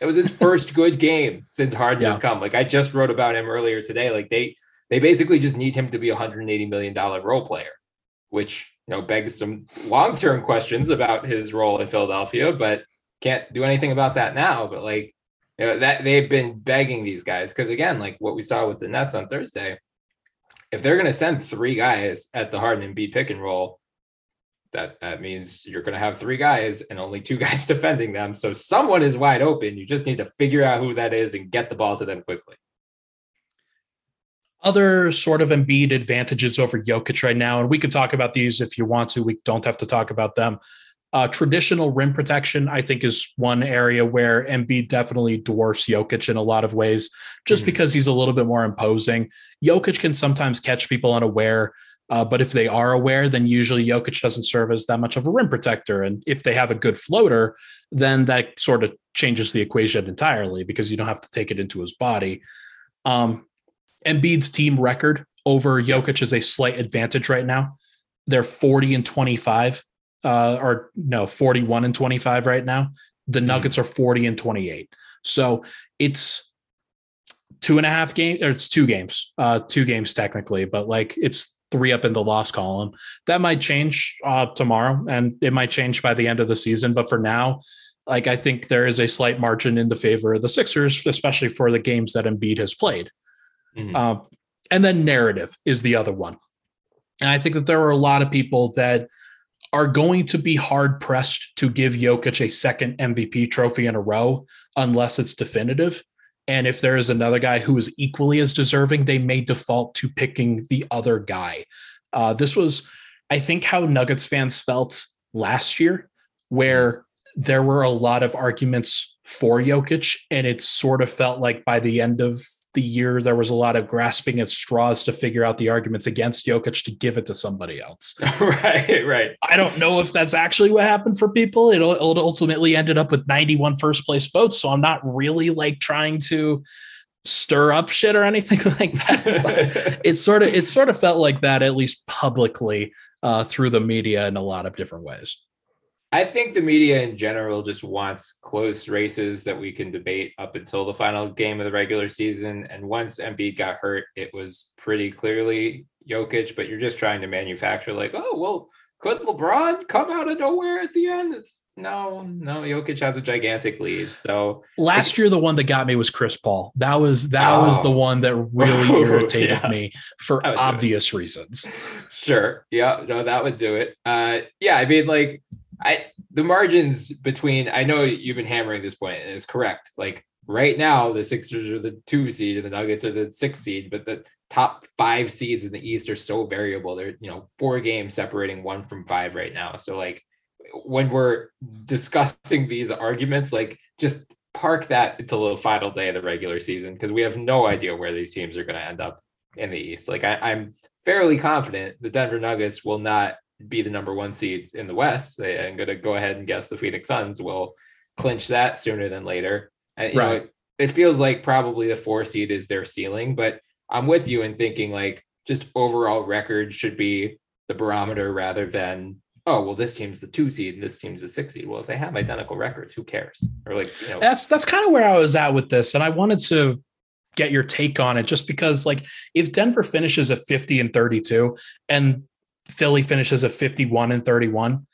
it was his first good game since Harden yeah. has come. Like I just wrote about him earlier today. Like they they basically just need him to be a 180 million dollar role player, which you know begs some long term questions about his role in Philadelphia, but can't do anything about that now. But like you know that they've been begging these guys because again, like what we saw with the Nets on Thursday, if they're going to send three guys at the Harden and Embiid pick and roll, that that means you're going to have three guys and only two guys defending them. So someone is wide open. You just need to figure out who that is and get the ball to them quickly. Other sort of Embiid advantages over Jokic right now, and we could talk about these if you want to. We don't have to talk about them. Uh, traditional rim protection, I think, is one area where Embiid definitely dwarfs Jokic in a lot of ways, just mm-hmm. because he's a little bit more imposing. Jokic can sometimes catch people unaware. Uh, but if they are aware, then usually Jokic doesn't serve as that much of a rim protector. And if they have a good floater, then that sort of changes the equation entirely because you don't have to take it into his body. Um, Embiid's team record over Jokic is a slight advantage right now. They're 40 and 25, uh, or no, 41 and 25 right now. The hmm. Nuggets are 40 and 28. So it's two and a half games, or it's two games, uh, two games technically, but like it's three up in the loss column. That might change uh, tomorrow, and it might change by the end of the season. But for now, like I think there is a slight margin in the favor of the Sixers, especially for the games that Embiid has played. Mm-hmm. Uh, and then narrative is the other one. And I think that there are a lot of people that are going to be hard pressed to give Jokic a second MVP trophy in a row unless it's definitive. And if there is another guy who is equally as deserving, they may default to picking the other guy. Uh, this was, I think, how Nuggets fans felt last year, where there were a lot of arguments for Jokic, and it sort of felt like by the end of the year there was a lot of grasping at straws to figure out the arguments against Jokic to give it to somebody else. right, right. I don't know if that's actually what happened for people. It, it ultimately ended up with 91 first place votes. So I'm not really like trying to stir up shit or anything like that. it sort of it sort of felt like that at least publicly uh, through the media in a lot of different ways. I think the media in general just wants close races that we can debate up until the final game of the regular season. And once Embiid got hurt, it was pretty clearly Jokic, but you're just trying to manufacture like, oh, well, could LeBron come out of nowhere at the end? It's no, no, Jokic has a gigantic lead. So last year, the one that got me was Chris Paul. That was that oh. was the one that really irritated yeah. me for obvious reasons. Sure. Yeah, no, that would do it. Uh yeah, I mean, like I the margins between I know you've been hammering this point and it's correct. Like right now, the Sixers are the two seed and the Nuggets are the six seed, but the top five seeds in the East are so variable. They're you know four games separating one from five right now. So like when we're discussing these arguments, like just park that until the final day of the regular season because we have no idea where these teams are going to end up in the East. Like I, I'm fairly confident the Denver Nuggets will not be the number one seed in the West. They, I'm going to go ahead and guess the Phoenix Suns will clinch that sooner than later. And, right. Know, it feels like probably the four seed is their ceiling, but I'm with you in thinking like just overall record should be the barometer rather than oh well this team's the two seed and this team's the six seed well if they have identical records who cares or like you know that's that's kind of where i was at with this and i wanted to get your take on it just because like if denver finishes at 50 and 32 and philly finishes at 51 and 31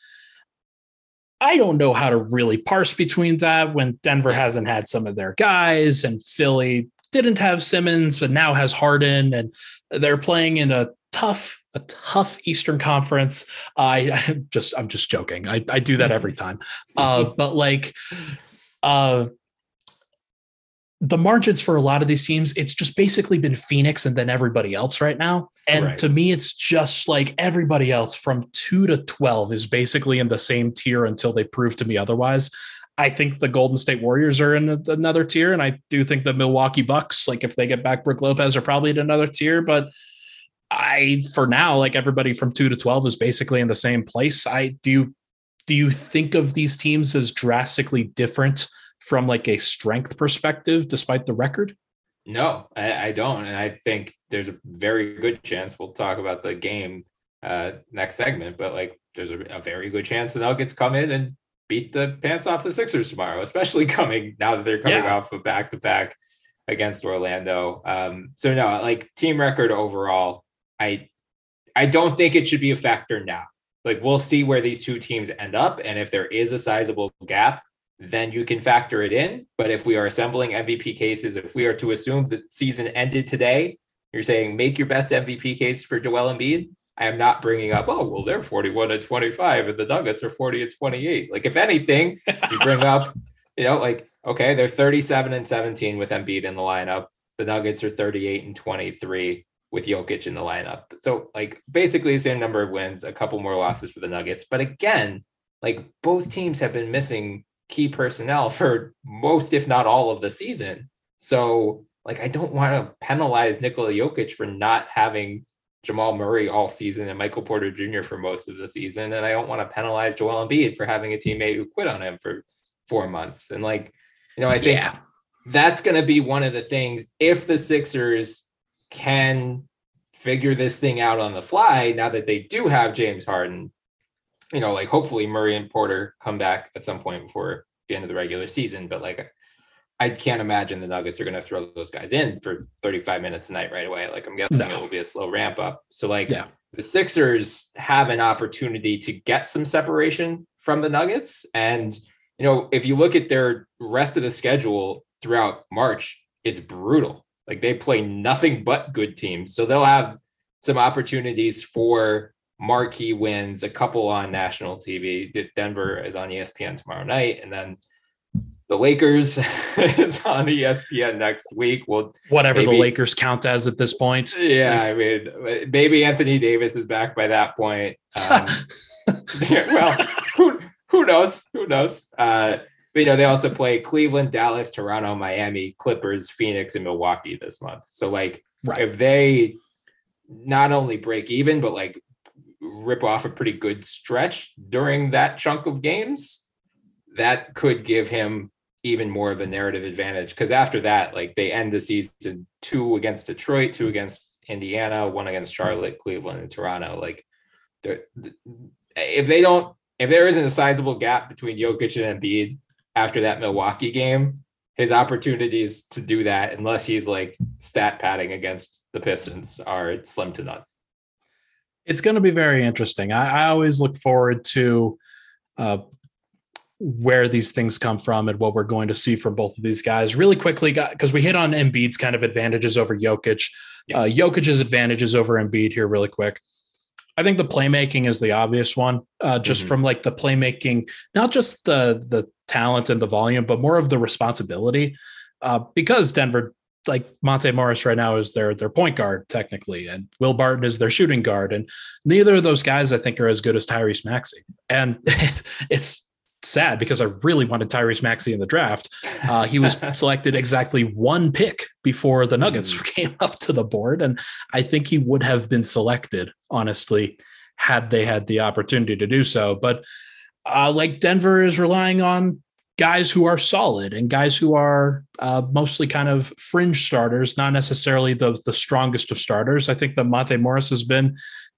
I don't know how to really parse between that when Denver hasn't had some of their guys and Philly didn't have Simmons, but now has Harden, and they're playing in a tough, a tough Eastern Conference. I, I'm just, I'm just joking. I, I do that every time. Uh, but like, uh, the margins for a lot of these teams, it's just basically been Phoenix and then everybody else right now. And right. to me, it's just like everybody else from two to 12 is basically in the same tier until they prove to me otherwise. I think the Golden State Warriors are in another tier. And I do think the Milwaukee Bucks, like if they get back Brook Lopez, are probably in another tier. But I, for now, like everybody from two to 12 is basically in the same place. I do. Do you think of these teams as drastically different from like a strength perspective, despite the record? No, I, I, don't. And I think there's a very good chance we'll talk about the game uh, next segment, but like there's a, a, very good chance the Nuggets come in and beat the pants off the Sixers tomorrow, especially coming now that they're coming yeah. off of back to back against Orlando. Um, so no, like team record overall, I I don't think it should be a factor now. Like we'll see where these two teams end up, and if there is a sizable gap, then you can factor it in. But if we are assembling MVP cases, if we are to assume the season ended today, you're saying make your best MVP case for Joel Embiid. I am not bringing up, oh, well, they're 41 and 25 and the Nuggets are 40 to 28. Like, if anything, you bring up, you know, like, okay, they're 37 and 17 with Embiid in the lineup. The Nuggets are 38 and 23 with Jokic in the lineup. So, like, basically the same number of wins, a couple more losses for the Nuggets. But again, like, both teams have been missing key personnel for most, if not all, of the season. So, like, I don't want to penalize Nikola Jokic for not having Jamal Murray all season and Michael Porter Jr. for most of the season. And I don't want to penalize Joel Embiid for having a teammate who quit on him for four months. And like, you know, I think yeah. that's going to be one of the things if the Sixers can figure this thing out on the fly now that they do have James Harden you know, like hopefully Murray and Porter come back at some point before the end of the regular season. But like, I can't imagine the Nuggets are going to throw those guys in for 35 minutes a night right away. Like, I'm guessing no. it will be a slow ramp up. So, like, yeah. the Sixers have an opportunity to get some separation from the Nuggets. And, you know, if you look at their rest of the schedule throughout March, it's brutal. Like, they play nothing but good teams. So, they'll have some opportunities for marquee wins, a couple on national TV. Denver is on ESPN tomorrow night, and then the Lakers is on ESPN next week. Well, whatever maybe, the Lakers count as at this point. Yeah, I mean, maybe Anthony Davis is back by that point. Um, well, who who knows? Who knows? Uh, but you know, they also play Cleveland, Dallas, Toronto, Miami, Clippers, Phoenix, and Milwaukee this month. So, like, right. if they not only break even, but like rip off a pretty good stretch during that chunk of games, that could give him even more of a narrative advantage. Because after that, like they end the season two against Detroit, two against Indiana, one against Charlotte, Cleveland, and Toronto. Like, if they don't, if there isn't a sizable gap between Jokic and Embiid after that Milwaukee game, his opportunities to do that, unless he's like stat padding against the Pistons, are slim to none it's going to be very interesting. I, I always look forward to uh, where these things come from and what we're going to see from both of these guys. Really quickly, because we hit on Embiid's kind of advantages over Jokic, yeah. uh, Jokic's advantages over Embiid here, really quick. I think the playmaking is the obvious one, uh, just mm-hmm. from like the playmaking, not just the the talent and the volume, but more of the responsibility. Uh, because Denver like Monte Morris right now is their their point guard technically, and Will Barton is their shooting guard, and neither of those guys I think are as good as Tyrese Maxey. And it's it's sad because I really wanted Tyrese Maxey in the draft. Uh, he was selected exactly one pick before the Nuggets mm. came up to the board. And I think he would have been selected, honestly, had they had the opportunity to do so. But uh, like Denver is relying on guys who are solid and guys who are uh, mostly kind of fringe starters, not necessarily the, the strongest of starters. I think that Monte Morris has been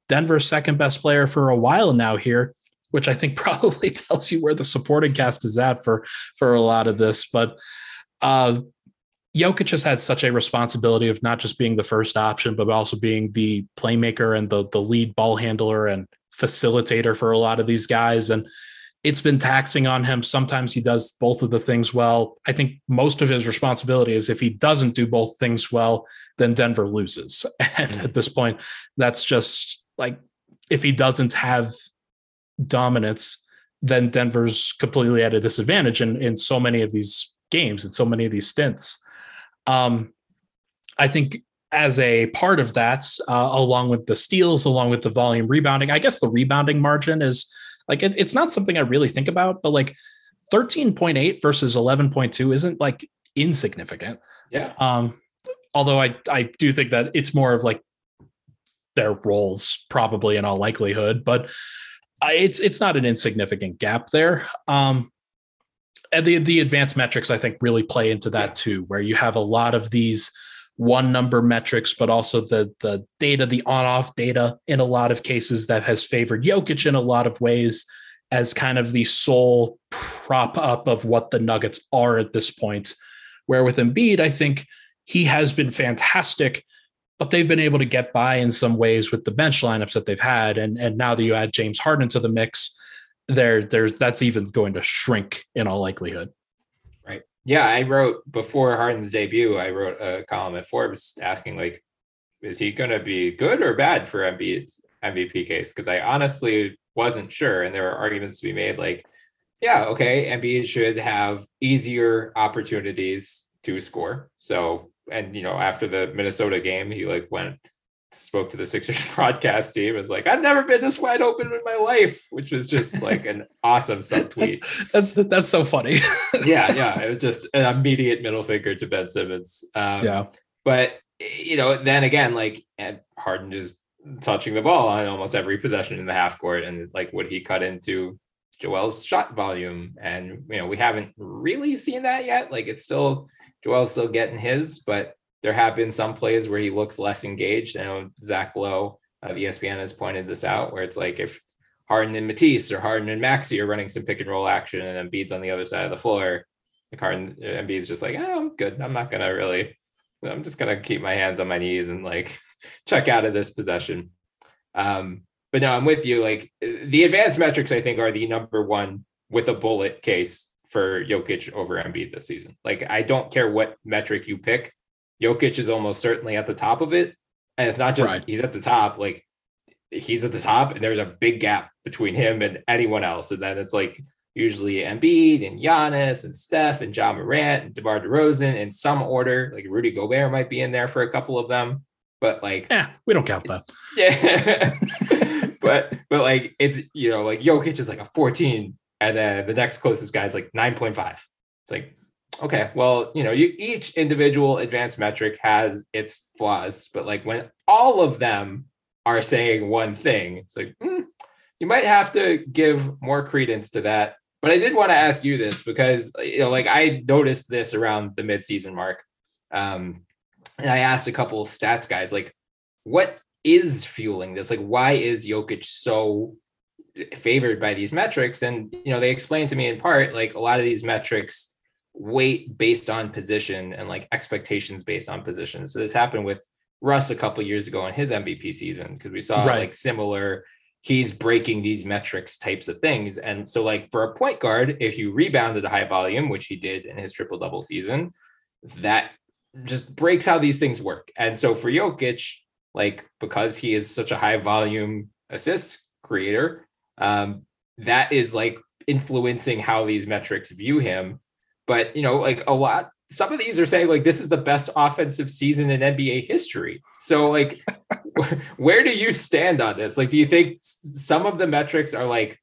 Denver's second best player for a while now here which I think probably tells you where the supporting cast is at for for a lot of this. But uh, Jokic has had such a responsibility of not just being the first option, but also being the playmaker and the the lead ball handler and facilitator for a lot of these guys. And it's been taxing on him. Sometimes he does both of the things well. I think most of his responsibility is if he doesn't do both things well, then Denver loses. And mm-hmm. at this point, that's just like if he doesn't have dominance, then Denver's completely at a disadvantage in, in so many of these games and so many of these stints. Um, I think as a part of that, uh, along with the steals, along with the volume rebounding, I guess the rebounding margin is like it, it's not something I really think about, but like 13.8 versus 11.2 isn't like insignificant. Yeah. Um, although I I do think that it's more of like their roles probably in all likelihood, but it's it's not an insignificant gap there. Um, and the the advanced metrics I think really play into that yeah. too, where you have a lot of these one number metrics, but also the the data, the on off data in a lot of cases that has favored Jokic in a lot of ways as kind of the sole prop up of what the Nuggets are at this point. Where with Embiid, I think he has been fantastic but they've been able to get by in some ways with the bench lineups that they've had. And and now that you add James Harden to the mix, there there's that's even going to shrink in all likelihood. Yeah, I wrote before Harden's debut, I wrote a column at Forbes asking like, is he going to be good or bad for Embiid's MVP case? Because I honestly wasn't sure, and there were arguments to be made like, yeah, okay, Embiid should have easier opportunities to score. So and you know, after the Minnesota game, he like went spoke to the Sixers broadcast team. Was like, I've never been this wide open in my life, which was just like an awesome subtweet. That's, that's that's so funny. yeah, yeah, it was just an immediate middle finger to Ben Simmons. Um, yeah, but you know, then again, like Harden is touching the ball on almost every possession in the half court, and like would he cut into Joel's shot volume? And you know, we haven't really seen that yet. Like it's still Joel's still getting his, but there have been some plays where he looks less engaged. I know Zach Lowe of ESPN has pointed this out, where it's like if Harden and Matisse or Harden and Maxey are running some pick and roll action and Embiid's on the other side of the floor, like Harden Embiid's just like, oh, I'm good. I'm not gonna really. I'm just gonna keep my hands on my knees and like check out of this possession. Um, but no, I'm with you. Like the advanced metrics, I think, are the number one with a bullet case for Jokic over Embiid this season. Like I don't care what metric you pick, Jokic is almost certainly at the top of it. And it's not just right. he's at the top, like he's at the top, and there's a big gap between him and anyone else. And then it's like usually Embiid and Giannis and Steph and Ja Morant and DeMar DeRozan in some order. Like Rudy Gobert might be in there for a couple of them, but like yeah, we don't count that. Yeah. but but like it's you know like Jokic is like a 14 and then the next closest guy is like 9.5 it's like okay well you know you each individual advanced metric has its flaws but like when all of them are saying one thing it's like mm, you might have to give more credence to that. But i did want to ask you this because you know like i noticed this around the midseason mark um and i asked a couple stats guys like what is fueling this? Like why is Jokic so favored by these metrics? And you know they explained to me in part like a lot of these metrics weight based on position and like expectations based on position so this happened with russ a couple years ago in his mvp season because we saw right. like similar he's breaking these metrics types of things and so like for a point guard if you rebounded a high volume which he did in his triple double season that just breaks how these things work and so for Jokic like because he is such a high volume assist creator um, that is like influencing how these metrics view him. But you know, like a lot, some of these are saying like this is the best offensive season in NBA history. So like, where do you stand on this? Like, do you think some of the metrics are like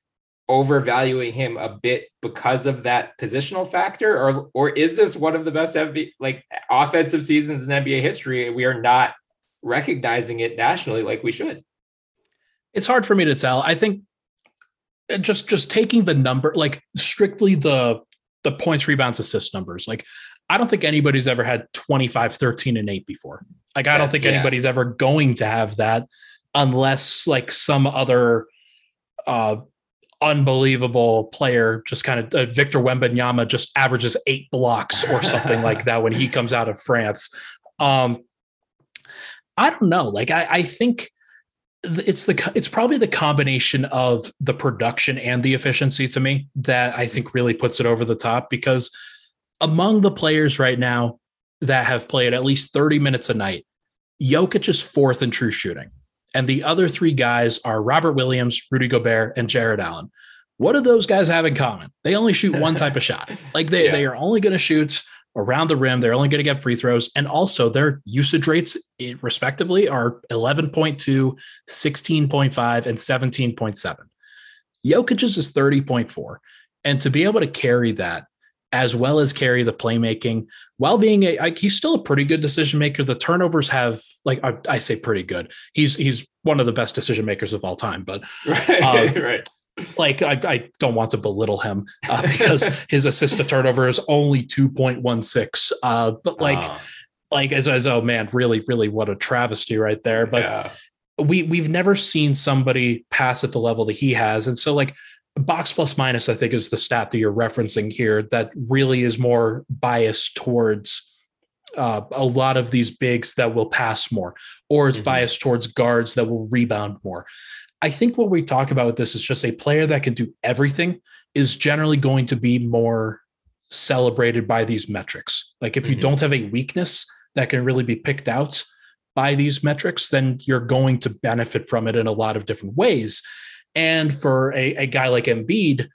overvaluing him a bit because of that positional factor, or or is this one of the best like offensive seasons in NBA history? We are not recognizing it nationally like we should. It's hard for me to tell. I think uh, just just taking the number, like strictly the the points, rebounds, assist numbers, like I don't think anybody's ever had 25, 13, and 8 before. Like, I don't think yeah. anybody's ever going to have that unless like some other uh unbelievable player just kind of uh, Victor Wembanyama just averages eight blocks or something like that when he comes out of France. Um I don't know. Like I, I think it's the it's probably the combination of the production and the efficiency to me that I think really puts it over the top because among the players right now that have played at least 30 minutes a night, Jokic is fourth in true shooting. And the other three guys are Robert Williams, Rudy Gobert, and Jarrett Allen. What do those guys have in common? They only shoot one type of shot. Like they, yeah. they are only going to shoot around the rim. They're only going to get free throws. And also their usage rates, eh, respectively, are 11.2, 16.5, and 17.7. Jokic's is 30.4. And to be able to carry that as well as carry the playmaking while being a like, he's still a pretty good decision maker. The turnovers have like I, I, say pretty good. He's he's one of the best decision makers of all time. But right, um, right. Like I, I don't want to belittle him uh, because his assist to turnover is only two point one six. Uh, but like, uh. like as, as oh man, really, really, what a travesty right there. But yeah. we we've never seen somebody pass at the level that he has, and so like box plus minus, I think, is the stat that you're referencing here that really is more biased towards uh, a lot of these bigs that will pass more, or it's mm-hmm. biased towards guards that will rebound more. I think what we talk about with this is just a player that can do everything is generally going to be more celebrated by these metrics. Like if you mm-hmm. don't have a weakness that can really be picked out by these metrics, then you're going to benefit from it in a lot of different ways. And for a, a guy like Embiid,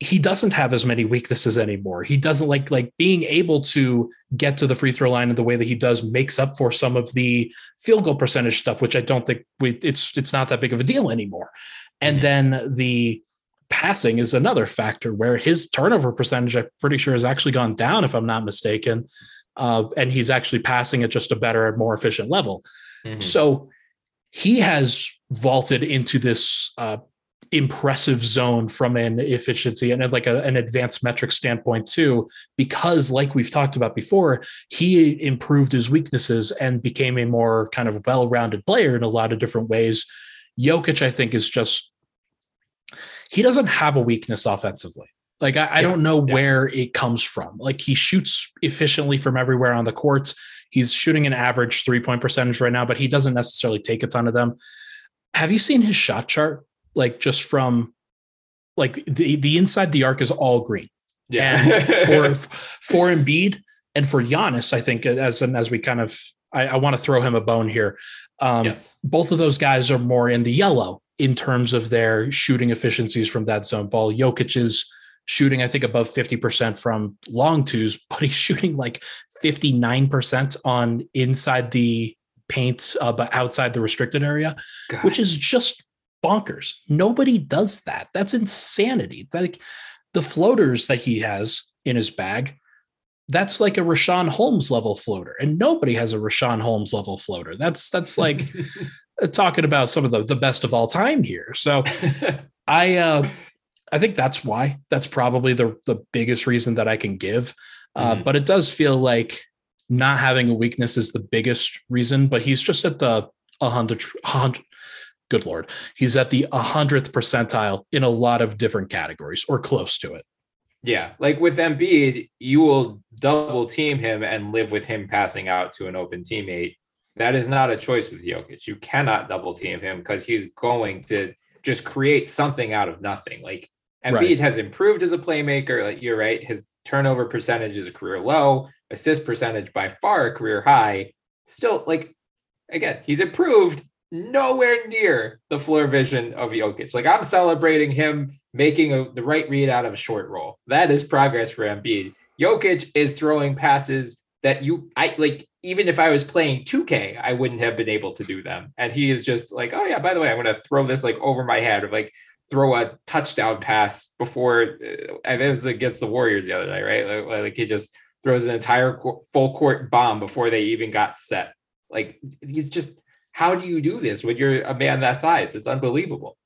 he doesn't have as many weaknesses anymore. He doesn't like like being able to get to the free throw line in the way that he does makes up for some of the field goal percentage stuff, which I don't think we, it's it's not that big of a deal anymore. And then the passing is another factor where his turnover percentage, I'm pretty sure, has actually gone down, if I'm not mistaken. Uh, and he's actually passing at just a better and more efficient level. Mm-hmm. So he has vaulted into this uh, impressive zone from an efficiency and like a, an advanced metric standpoint too because like we've talked about before he improved his weaknesses and became a more kind of well-rounded player in a lot of different ways. Jokic I think is just he doesn't have a weakness offensively. Like I, I don't know yeah. where it comes from. Like he shoots efficiently from everywhere on the court he's shooting an average three-point percentage right now but he doesn't necessarily take a ton of them. Have you seen his shot chart? Like just from like the the inside the arc is all green. Yeah. And for for Embiid and for Giannis, I think as and as we kind of I, I want to throw him a bone here. Um, yes. Both of those guys are more in the yellow in terms of their shooting efficiencies from that zone ball. Jokic is shooting, I think, above 50% from long twos, but he's shooting like 59% on inside the paint, uh, but outside the restricted area, God. which is just bonkers. Nobody does that. That's insanity. Like, the floaters that he has in his bag, that's like a Richaun Holmes level floater, and nobody has a Richaun Holmes level floater. That's that's like talking about some of the the best of all time here. So I uh, I think that's why. That's probably the the biggest reason that I can give. Uh, mm. But it does feel like not having a weakness is the biggest reason, but he's just at the 100, 100 good lord, he's at the 100th percentile in a lot of different categories or close to it. Yeah, like with Embiid, you will double team him and live with him passing out to an open teammate. That is not a choice with Jokic. You cannot double team him because he's going to just create something out of nothing. Like Embiid right. has improved as a playmaker. Like you're right, his turnover percentage is a career low assist percentage by far a career high. Still, like, again, he's improved nowhere near the floor vision of Jokic. Like, I'm celebrating him making a, the right read out of a short roll. That is progress for Embiid. Jokic is throwing passes that you, I like, even if I was playing 2K, I wouldn't have been able to do them. And he is just like, oh, yeah, by the way, I'm to throw this like over my head, or like throw a touchdown pass before uh, and it was against the Warriors the other day, right? Like, like he just throws an entire full court bomb before they even got set. Like he's just how do you do this when you're a man that size? It's unbelievable.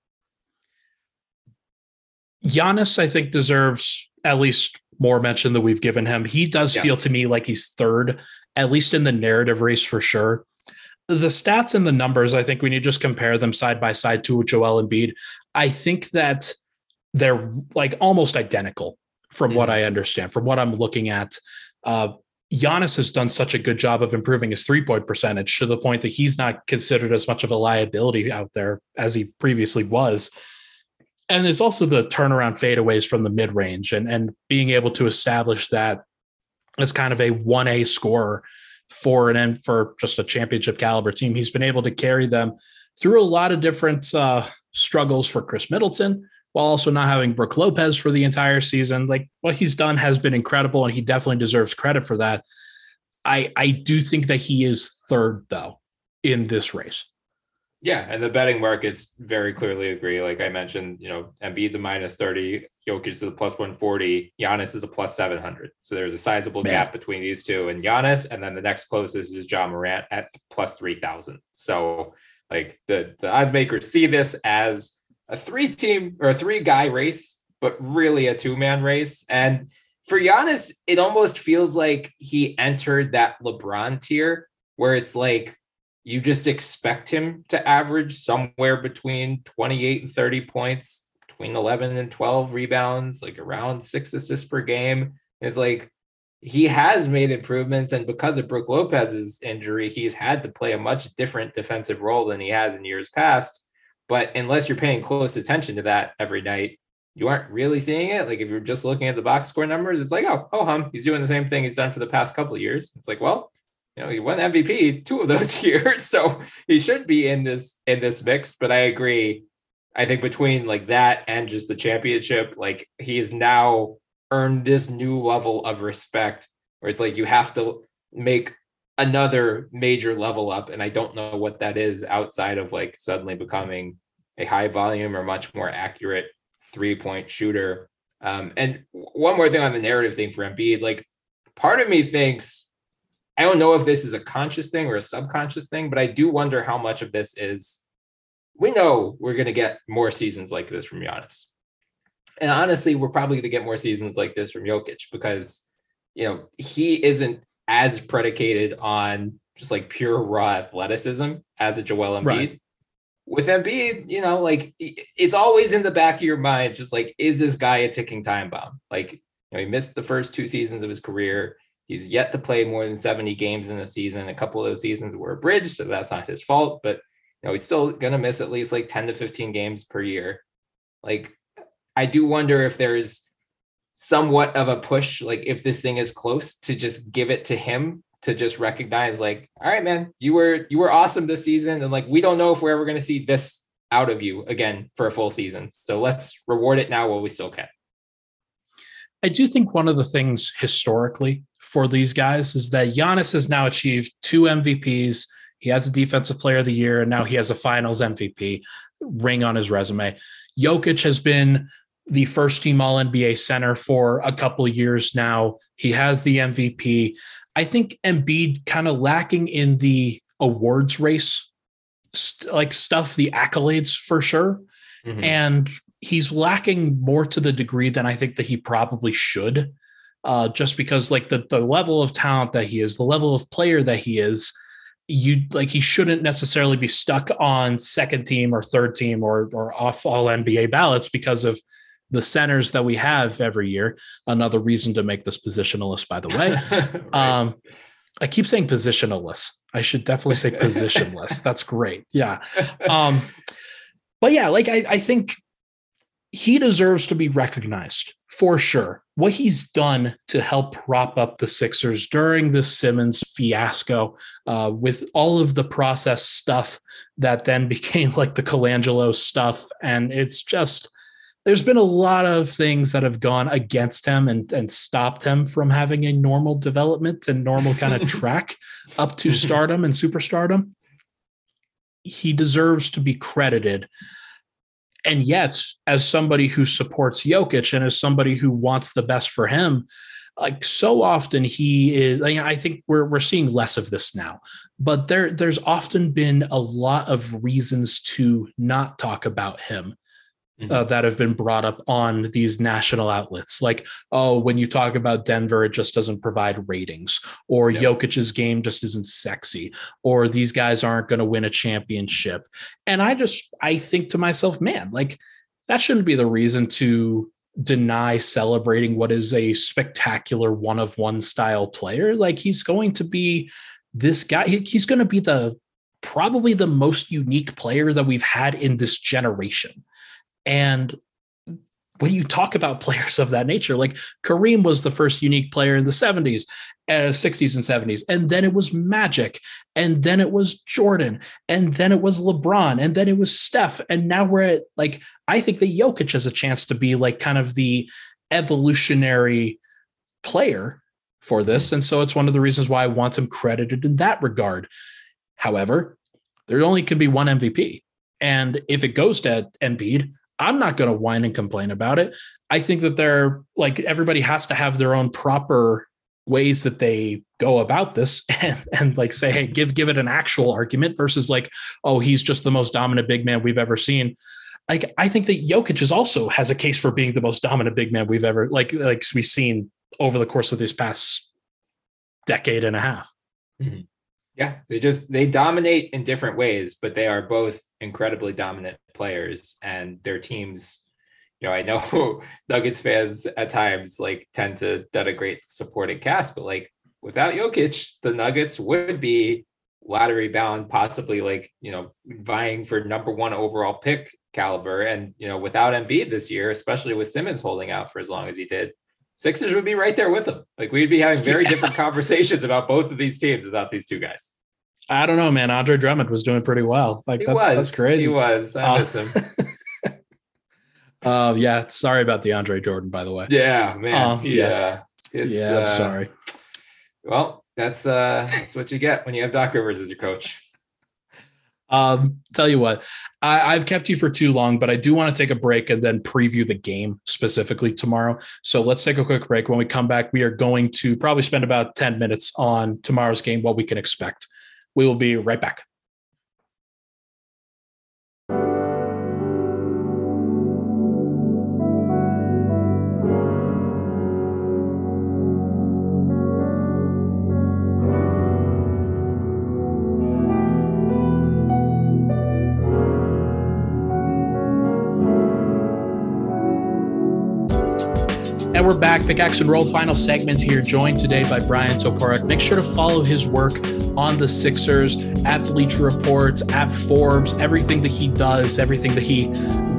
Giannis, I think, deserves at least more mention than we've given him. He does yes. feel to me like he's third, at least in the narrative race for sure. The stats and the numbers, I think when you just compare them side by side to Joel Embiid, I think that they're like almost identical from mm-hmm. what I understand, from what I'm looking at. Uh, Giannis has done such a good job of improving his three point percentage to the point that he's not considered as much of a liability out there as he previously was. And there's also the turnaround fadeaways from the mid range and, and being able to establish that as kind of a 1A scorer for an end for just a championship caliber team. He's been able to carry them through a lot of different uh, struggles for Khris Middleton, while also not having Brook Lopez for the entire season. Like what he's done has been incredible, and he definitely deserves credit for that. I I do think that he is third though in this race. Yeah, and the betting markets very clearly agree. Like I mentioned, you know, Embiid's a minus 30, Jokic is a plus 140, Giannis is a plus 700. So there's a sizable Man. gap between these two and Giannis. And then the next closest is Ja Morant at plus 3,000. So like the, the odds makers see this as a three team or a three guy race, but really a two man race. And for Giannis, it almost feels like he entered that LeBron tier where it's like you just expect him to average somewhere between 28 and 30 points, between 11 and 12 rebounds, like around six assists per game. It's like he has made improvements. And because of Brook Lopez's injury, he's had to play a much different defensive role than he has in years past. But unless you're paying close attention to that every night, you aren't really seeing it. Like if you're just looking at the box score numbers, it's like, oh, oh hum, he's doing the same thing he's done for the past couple of years. It's like, well, you know, he won MVP two of those years, so he should be in this in this mix. But I agree. I think between like that and just the championship, like he's now earned this new level of respect where it's like you have to make another major level up. And I don't know what that is outside of like suddenly becoming a high volume or much more accurate three point shooter. Um, and one more thing on the narrative thing for Embiid, like part of me thinks, I don't know if this is a conscious thing or a subconscious thing, but I do wonder how much of this is we know we're going to get more seasons like this from Giannis. And honestly, we're probably going to get more seasons like this from Jokic because, you know, he isn't as predicated on just like pure raw athleticism as a Joel Embiid. Right. With Embiid, you know, like it's always in the back of your mind, just like, is this guy a ticking time bomb? Like, you know, he missed the first two seasons of his career. He's yet to play more than 70 games in a season. A couple of those seasons were abridged, so that's not his fault, but you know, he's still gonna miss at least like 10 to 15 games per year. Like, I do wonder if there's somewhat of a push like if this thing is close to just give it to him to just recognize like all right man you were you were awesome this season and like we don't know if we're ever going to see this out of you again for a full season so let's reward it now while we still can i do think one of the things historically for these guys is that Giannis has now achieved two MVPs. He has a defensive player of the year, and now he has a finals MVP ring on his resume. Jokic has been the first team All NBA center for a couple of years now. He has the MVP. I think Embiid kind of lacking in the awards race, st- like stuff, the accolades for sure. Mm-hmm. And he's lacking more to the degree than I think that he probably should. Uh, just because like the the level of talent that he is, the level of player that he is, you like he shouldn't necessarily be stuck on second team or third team or or off all NBA ballots because of the centers that we have every year. Another reason to make this positionalist, by the way. right. um, I keep saying positionalist. I should definitely say positionless. That's great. Yeah. Um, but yeah, like I, I think he deserves to be recognized for sure. What he's done to help prop up the Sixers during the Simmons fiasco, uh, with all of the process stuff that then became like the Colangelo stuff, and it's just there's been a lot of things that have gone against him and, and stopped him from having a normal development and normal kind of track up to mm-hmm. stardom and superstardom. He deserves to be credited. And yet, as somebody who supports Jokic and as somebody who wants the best for him, like so often he is i think we're we're seeing less of this now but there there's often been a lot of reasons to not talk about him mm-hmm. uh, that have been brought up on these national outlets like oh when you talk about denver it just doesn't provide ratings or yep. jokic's game just isn't sexy or these guys aren't going to win a championship and i just i think to myself man like that shouldn't be the reason to deny celebrating what is a spectacular one of one style player. Like he's going to be this guy, he's going to be the probably the most unique player that we've had in this generation. And when you talk about players of that nature, like Kareem was the first unique player in the 70s, uh, 60s and 70s, and then it was Magic, and then it was Jordan, and then it was LeBron, and then it was Steph, and now we're at like I think the Jokic has a chance to be like kind of the evolutionary player for this, and so it's one of the reasons why I want him credited in that regard. However, there only can be one MVP, and if it goes to Embiid, I'm not going to whine and complain about it. I think that they're like everybody has to have their own proper ways that they go about this and, and like say, hey, give give it an actual argument versus like, oh, he's just the most dominant big man we've ever seen. Like I think that Jokic is also has a case for being the most dominant big man we've ever like like we've seen over the course of this past decade and a half. Mm-hmm. Yeah, they just they dominate in different ways, but they are both incredibly dominant players, and their teams. You know, I know Nuggets fans at times like tend to denigrate supporting cast, but like without Jokic, the Nuggets would be lottery bound, possibly like you know vying for number one overall pick caliber. And you know, without Embiid this year, especially with Simmons holding out for as long as he did, Sixers would be right there with them. Like we'd be having very yeah. different conversations about both of these teams without these two guys. I don't know, man. Andre Drummond was doing pretty well. Like he that's was. that's crazy. He was. I uh, miss him. uh, yeah. Sorry about DeAndre Jordan, by the way. Yeah, man. Uh, yeah. Yeah. yeah I'm uh, sorry. Well, that's uh that's what you get when you have Doc Rivers as your coach. Um, tell you what, I, have kept you for too long, but I do want to take a break and then preview the game specifically tomorrow. So let's take a quick break. When we come back, we are going to probably spend about 10 minutes on tomorrow's game, what we can expect. We will be right back. Back. Pickaxe and Roll final segment here, joined today by Bryan Toporek. Make sure to follow his work on the Sixers at Bleacher Reports, at Forbes, everything that he does, everything that he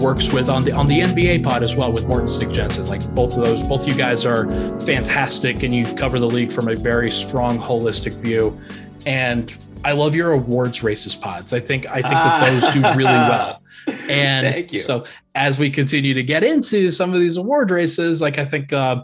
works with on the on the NBA pod as well with Morten Stig Jensen. Like both of those, both you guys are fantastic and you cover the league from a very strong, holistic view. And I love your awards races pods. I think I think that those do really well. And Thank you. so as we continue to get into some of these award races, like I think uh,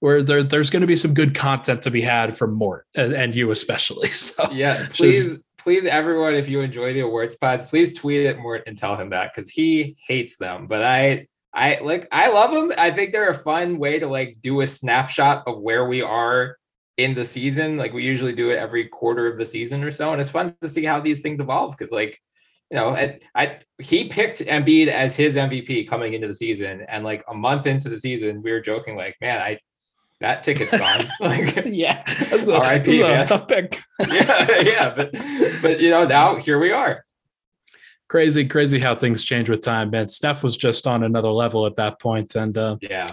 where there, there's going to be some good content to be had from Mort and, and you especially. So yeah, please, please, everyone, if you enjoy the awards pods, please tweet at Mort and tell him that because he hates them. But I, I like, I love them. I think they're a fun way to like do a snapshot of where we are in the season. Like we usually do it every quarter of the season or so, and it's fun to see how these things evolve because like you know, I, I he picked Embiid as his MVP coming into the season, and like a month into the season, we were joking like, man, I that ticket's gone. like, yeah, that's a, RIP, a tough pick. yeah, yeah, but but you know now here we are. Crazy, crazy how things change with time, man. Steph was just on another level at that point, and uh, yeah,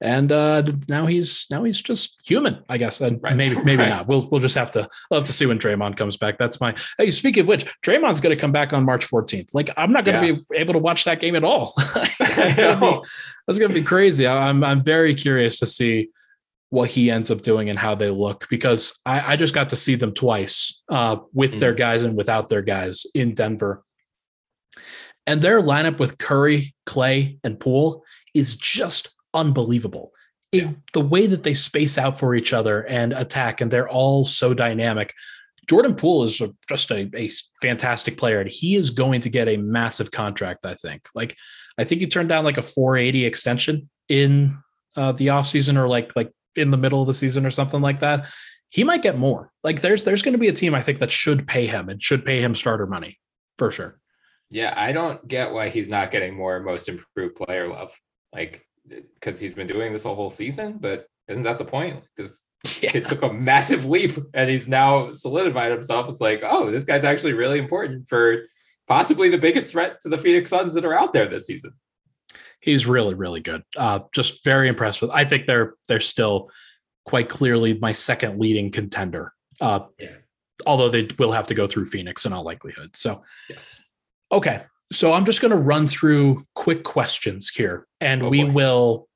and uh, now he's now he's just human, I guess. And right. maybe maybe right. not. We'll we'll just have to we'll have to see when Draymond comes back. That's my. Hey, speaking of which, Draymond's going to come back on March 14th. Like I'm not going to yeah. be able to watch that game at all. that's going to be that's going to be crazy. I'm I'm very curious to see what he ends up doing and how they look because I, I just got to see them twice uh, with mm. their guys and without their guys in Denver. And their lineup with Curry, Klay, and Poole is just unbelievable. It, yeah. the way that they space out for each other and attack, and they're all so dynamic. Jordan Poole is a, just a, a fantastic player, and he is going to get a massive contract. I think. Like, I think he turned down like a 480 extension in uh, the offseason or like like in the middle of the season or something like that. He might get more. Like there's there's going to be a team I think that should pay him and should pay him starter money for sure. Yeah, I don't get why he's not getting more most improved player love. Like because he's been doing this a whole season, but isn't that the point? This yeah. kid took a massive leap and he's now solidified himself. It's like, oh, this guy's actually really important for possibly the biggest threat to the Phoenix Suns that are out there this season. He's really, really good. Uh, just very impressed with. I think they're they're still quite clearly my second leading contender. Uh, yeah. Although they will have to go through Phoenix in all likelihood. So, yes. Okay. So I'm just going to run through quick questions here, and oh, we boy. will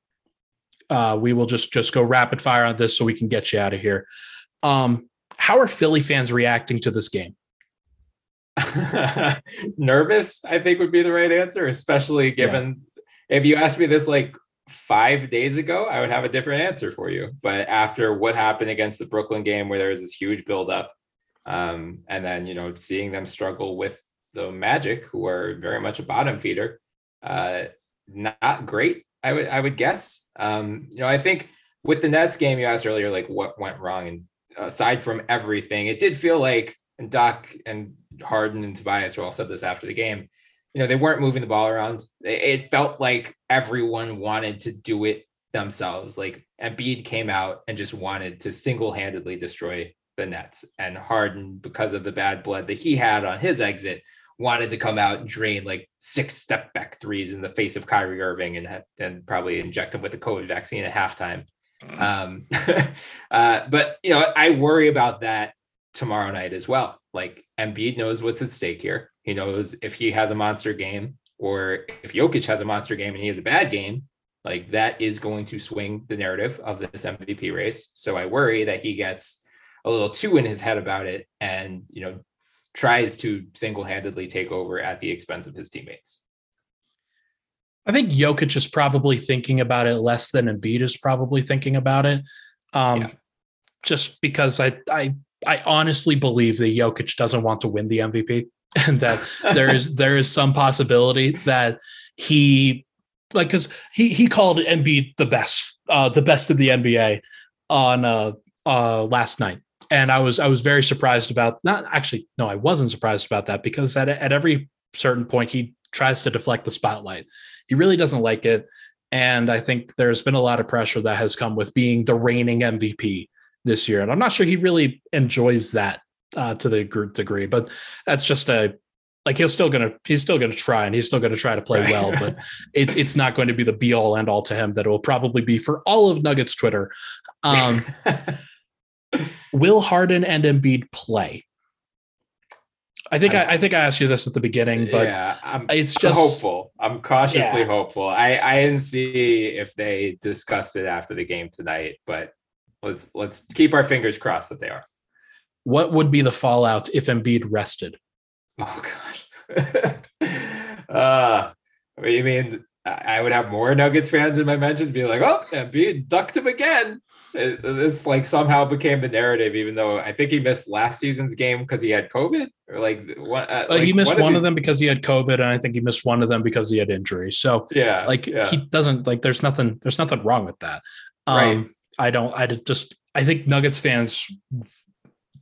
uh, we will just just go rapid fire on this so we can get you out of here. Um, how are Philly fans reacting to this game? Nervous, I think would be the right answer, especially given yeah. if you asked me this like five days ago, I would have a different answer for you. But after what happened against the Brooklyn game, where there was this huge buildup, um, and then you know seeing them struggle with the Magic, who are very much a bottom feeder, uh, not great. I would I would guess. Um, you know, I think with the Nets game you asked earlier, like what went wrong, and aside from everything, it did feel like and Doc and Harden and Tobias all said this after the game. You know, they weren't moving the ball around. It felt like everyone wanted to do it themselves. Like Embiid came out and just wanted to single-handedly destroy the Nets, and Harden, because of the bad blood that he had on his exit, wanted to come out and drain like six step back threes in the face of Kyrie Irving and then probably inject him with the COVID vaccine at halftime. Um, uh, but you know, I worry about that tomorrow night as well. Like Embiid knows what's at stake here. He knows if he has a monster game or if Jokic has a monster game and he has a bad game, like that is going to swing the narrative of this MVP race. So I worry that he gets a little too in his head about it and you know tries to single-handedly take over at the expense of his teammates. I think Jokic is probably thinking about it less than Embiid is probably thinking about it. Um, yeah. Just because I, I I honestly believe that Jokic doesn't want to win the MVP, and that there is there is some possibility that he like because he he called Embiid the best uh, the best of the NBA on uh, uh, last night, and I was I was very surprised about not actually no I wasn't surprised about that because at at every certain point he tries to deflect the spotlight. He really doesn't like it, and I think there's been a lot of pressure that has come with being the reigning MVP this year, and I'm not sure he really enjoys that uh, to the group degree. But that's just a like he's still gonna he's still gonna try and he's still gonna try to play right. well, but it's it's not going to be the be all end all to him that it will probably be for all of Nuggets Twitter. Um, Will Harden and Embiid play? I think I, I, think I asked you this at the beginning, but yeah, I'm, it's just I'm hopeful. I'm cautiously yeah. hopeful. I I didn't see if they discussed it after the game tonight, but let's let's keep our fingers crossed that they are. What would be the fallout if Embiid rested? Oh gosh. uh you mean I would have more Nuggets fans in my mentions be like, "Oh, Embiid ducked him again." It, this like somehow became the narrative, even though I think he missed last season's game because he had COVID, or like what? Uh, like, he missed one, of, of them because he had COVID, and I think he missed one of them because he had injury. So yeah, like yeah. he doesn't like. There's nothing. There's nothing wrong with that. Um, right. I don't. I just. I think Nuggets fans,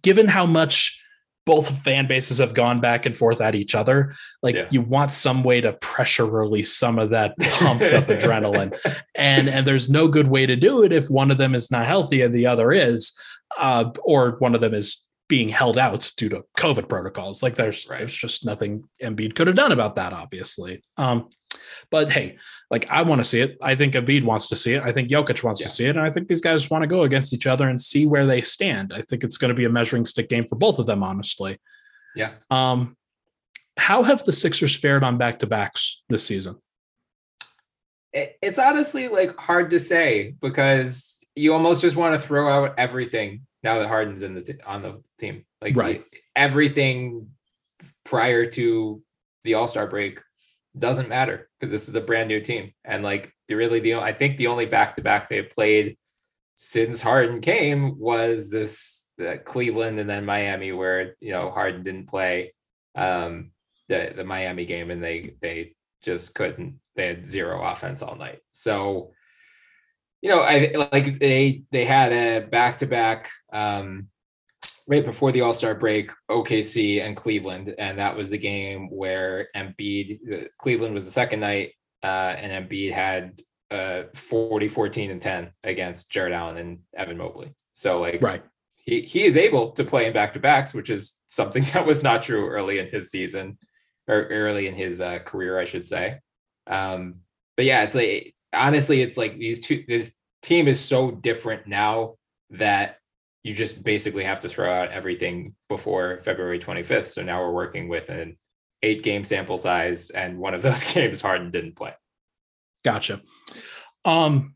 given how much both fan bases have gone back and forth at each other. Like yeah. you want some way to pressure release some of that pumped up adrenaline. And and there's no good way to do it if one of them is not healthy and the other is, uh, or one of them is being held out due to COVID protocols. Like there's right. there's just nothing Embiid could have done about that, obviously. Um, but hey, like I want to see it. I think Embiid wants to see it. I think Jokic wants yeah. to see it. And I think these guys want to go against each other and see where they stand. I think it's going to be a measuring stick game for both of them, honestly. Yeah. Um, how have the Sixers fared on back to backs this season? It's honestly like hard to say because you almost just want to throw out everything now that Harden's in the t- on the team. Like right. everything prior to the All Star break doesn't matter because this is a brand new team. And like the really the I think the only back to back they played since Harden came was this uh, Cleveland and then Miami where you know Harden didn't play um the the Miami game and they they just couldn't. They had zero offense all night. So, you know, I like they they had a back to back right before the All Star break, OKC and Cleveland, and that was the game where Embiid, Cleveland was the second night, uh, and Embiid had uh 40, 14, and 10 against Jarrett Allen and Evan Mobley. So like right. He, he is able to play in back to backs, which is something that was not true early in his season or early in his uh, career, I should say. Um, but yeah, it's like honestly, it's like these two. This team is so different now that you just basically have to throw out everything before February 25th. So now we're working with an eight game sample size, and one of those games Harden didn't play. Gotcha. Um,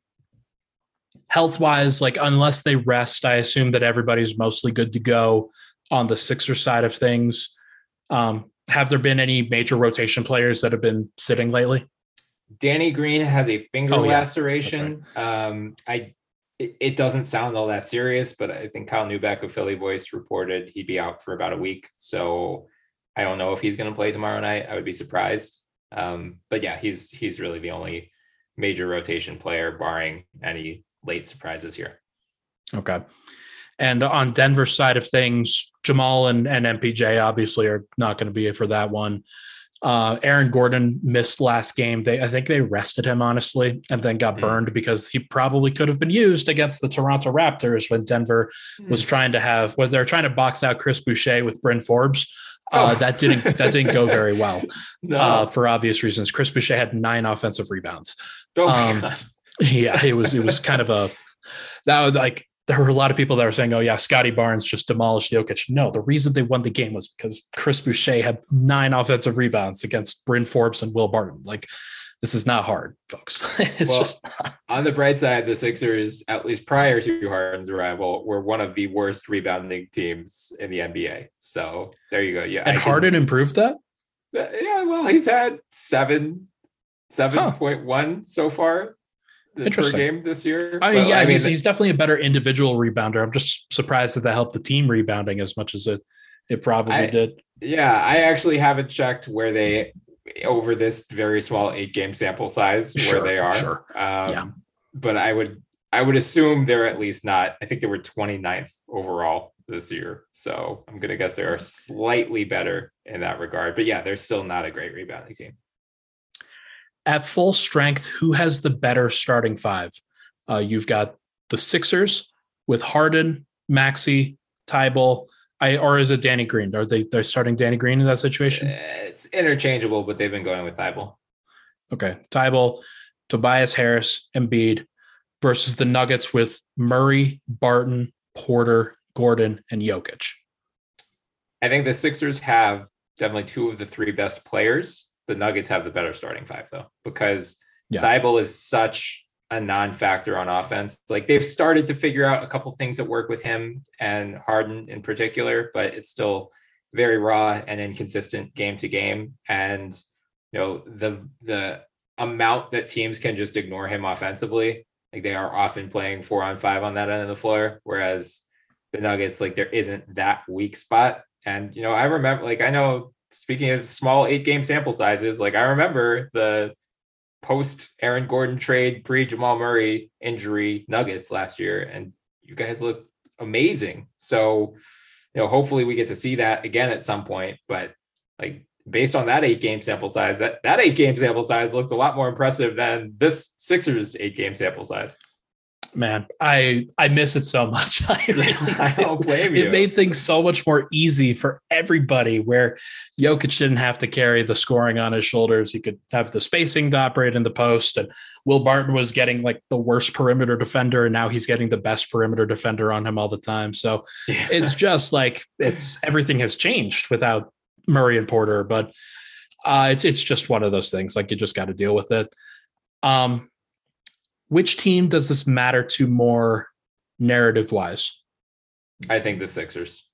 health wise, like unless they rest, I assume that everybody's mostly good to go on the Sixer side of things. Um, have there been any major rotation players that have been sitting lately? Danny Green has a finger oh, laceration. Right. Um, I it, doesn't sound all that serious, but I think Kyle Neubeck of Philly Voice reported he'd be out for about a week. So I don't know if he's going to play tomorrow night. I would be surprised. Um, but yeah, he's he's really the only major rotation player, barring any late surprises here. Okay. And on Denver's side of things, Jamal and, and MPJ obviously are not going to be for that one. Uh, Aaron Gordon missed last game. They, I think they rested him honestly, and then got mm. burned because he probably could have been used against the Toronto Raptors when Denver mm. was trying to have, was they're trying to box out Chris Boucher with Bryn Forbes. Uh, oh. that didn't that didn't go very well no. uh, for obvious reasons. Chris Boucher had nine offensive rebounds. Oh um, yeah, it was it was kind of a that was like there were a lot of people that were saying, "Oh yeah, Scottie Barnes just demolished Jokic." No, the reason they won the game was because Chris Boucher had nine offensive rebounds against Bryn Forbes and Will Barton. Like, this is not hard, folks. it's well, just not. on the bright side, the Sixers, at least prior to Harden's arrival, were one of the worst rebounding teams in the NBA. So there you go. Yeah, and Harden improved that. Uh, yeah, well, he's had seven, seven point huh. one so far Interesting. per game this year. I mean, yeah, I mean, he's, he's definitely a better individual rebounder. I'm just surprised that that helped the team rebounding as much as it it probably I, did. Yeah, I actually haven't checked where they over this very small eight game sample size sure, where they are. Sure. Um, yeah. But I would I would assume they're at least not. I think they were 29th overall this year. So I'm gonna guess they are slightly better in that regard. But yeah, they're still not a great rebounding team at full strength, who has the better starting five? Uh, you've got the Sixers with Harden, Maxey, Thybulle, I, or is it Danny Green? Are they they're starting Danny Green in that situation? Uh, it's interchangeable, but they've been going with Thybulle. Okay, Thybulle, Tobias Harris, Embiid versus the Nuggets with Murray, Barton, Porter, Gordon, and Jokic. I think the Sixers have definitely two of the three best players the Nuggets have the better starting five though, because yeah. Thybulle is such a non-factor on offense. Like they've started to figure out a couple things that work with him and Harden in particular, but it's still very raw and inconsistent game to game. And you know, the the amount that teams can just ignore him offensively, like they are often playing four on five on that end of the floor, whereas the Nuggets, like there isn't that weak spot. And you know, I remember like I know speaking of small eight game sample sizes, like I remember the post Aaron Gordon trade, pre Jamal Murray injury Nuggets last year, and you guys looked amazing. So, you know, hopefully we get to see that again at some point. But like based on that eight game sample size, that that eight game sample size looks a lot more impressive than this Sixers eight game sample size man, I I miss it so much. I, really I don't blame you. It made things so much more easy for everybody. Where Jokic didn't have to carry the scoring on his shoulders; he could have the spacing to operate in the post. And Will Barton was getting like the worst perimeter defender, and now he's getting the best perimeter defender on him all the time. So yeah. it's just like it's everything has changed without Murray and Porter, but uh, it's it's just one of those things. Like you just got to deal with it. Um, which team does this matter to more narrative wise? I think the Sixers.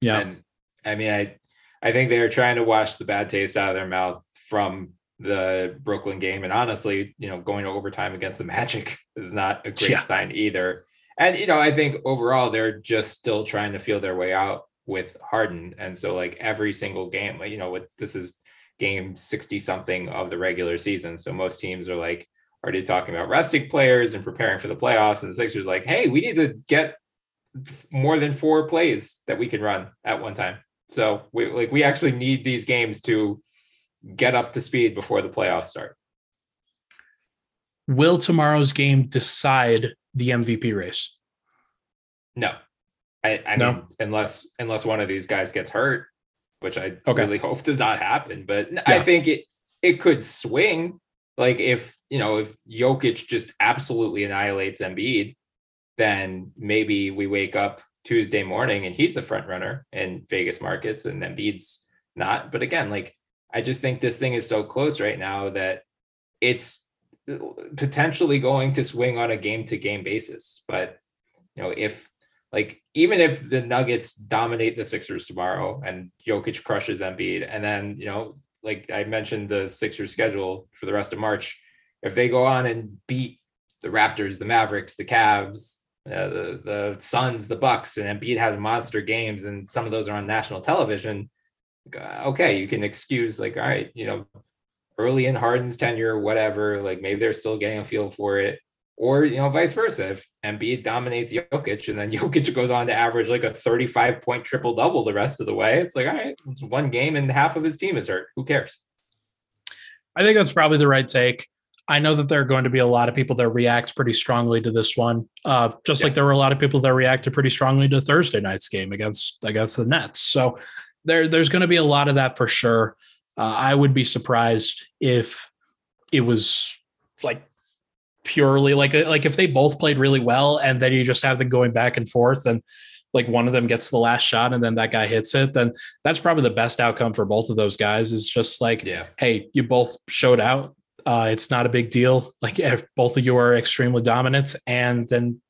Yeah. And I mean, I I think they're trying to wash the bad taste out of their mouth from the Brooklyn game. And honestly, you know, going to overtime against the Magic is not a great yeah. sign either. And you know, I think overall they're just still trying to feel their way out with Harden. And so like every single game, you know, what this is game 60 something of the regular season. So most teams are like already talking about resting players and preparing for the playoffs. And the Sixers like, hey, we need to get more than four plays that we can run at one time. So we like we actually need these games to get up to speed before the playoffs start. Will tomorrow's game decide the MVP race? No. I, I no. mean, unless unless one of these guys gets hurt, which I okay. really hope does not happen. But yeah. I think it it could swing. Like if you know if Jokic just absolutely annihilates Embiid, then maybe we wake up Tuesday morning and he's the front runner in Vegas markets and Embiid's not. But again, like I just think this thing is so close right now that it's potentially going to swing on a game to game basis. But you know, if like even if the Nuggets dominate the Sixers tomorrow and Jokic crushes Embiid, and then you know, like I mentioned, the Sixers schedule for the rest of March, if they go on and beat the Raptors, the Mavericks, the Cavs, uh, the the Suns, the Bucks, and Embiid has monster games, and some of those are on national television. Okay, you can excuse like, all right, you know, early in Harden's tenure, whatever. Like maybe they're still getting a feel for it, or you know, vice versa. If Embiid dominates Jokic, and then Jokic goes on to average like a 35 point triple double the rest of the way, it's like, all right, it's one game and half of his team is hurt. Who cares? I think that's probably the right take. I know that there are going to be a lot of people that react pretty strongly to this one, uh, just yeah. like there were a lot of people that reacted pretty strongly to Thursday night's game against against the Nets. So there, there's going to be a lot of that for sure. Uh, I would be surprised if it was like purely like like if they both played really well and then you just have them going back and forth and like one of them gets the last shot and then that guy hits it then that's probably the best outcome for both of those guys is just like yeah hey you both showed out uh, it's not a big deal. Like both of you are extremely dominant, and then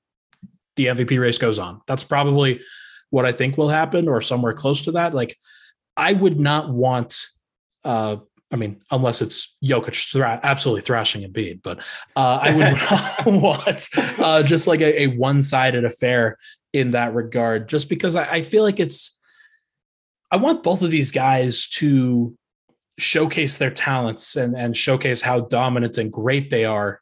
the MVP race goes on. That's probably what I think will happen, or somewhere close to that. Like I would not want. Uh, I mean, unless it's Jokic thra- absolutely thrashing Embiid, but uh, I would want uh, just like a, a, one-sided affair in that regard, just because I, I feel like it's. I want both of these guys to showcase their talents and, and showcase how dominant and great they are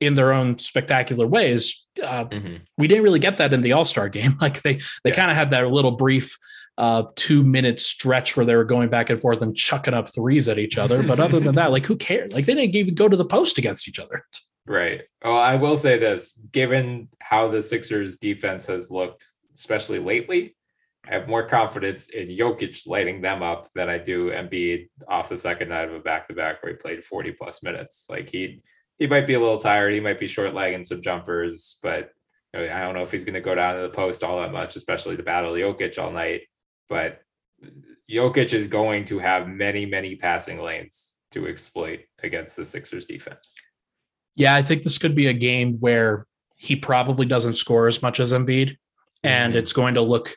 in their own spectacular ways. Uh, mm-hmm. We didn't really get that in the All Star game. Like they they yeah. kind of had that little brief uh, two minute stretch where they were going back and forth and chucking up threes at each other. But other than that, like who cared? Like they didn't even go to the post against each other. Right. Well, I will say this: given how the Sixers defense has looked, especially lately, I have more confidence in Jokic lighting them up than I do Embiid off the second night of a back to back where he played 40 plus minutes. Like he he might be a little tired. He might be short legging some jumpers, but I don't know if he's going to go down to the post all that much, especially to battle Jokic all night. But Jokic is going to have many, many passing lanes to exploit against the Sixers defense. Yeah, I think this could be a game where he probably doesn't score as much as Embiid, and mm-hmm. it's going to look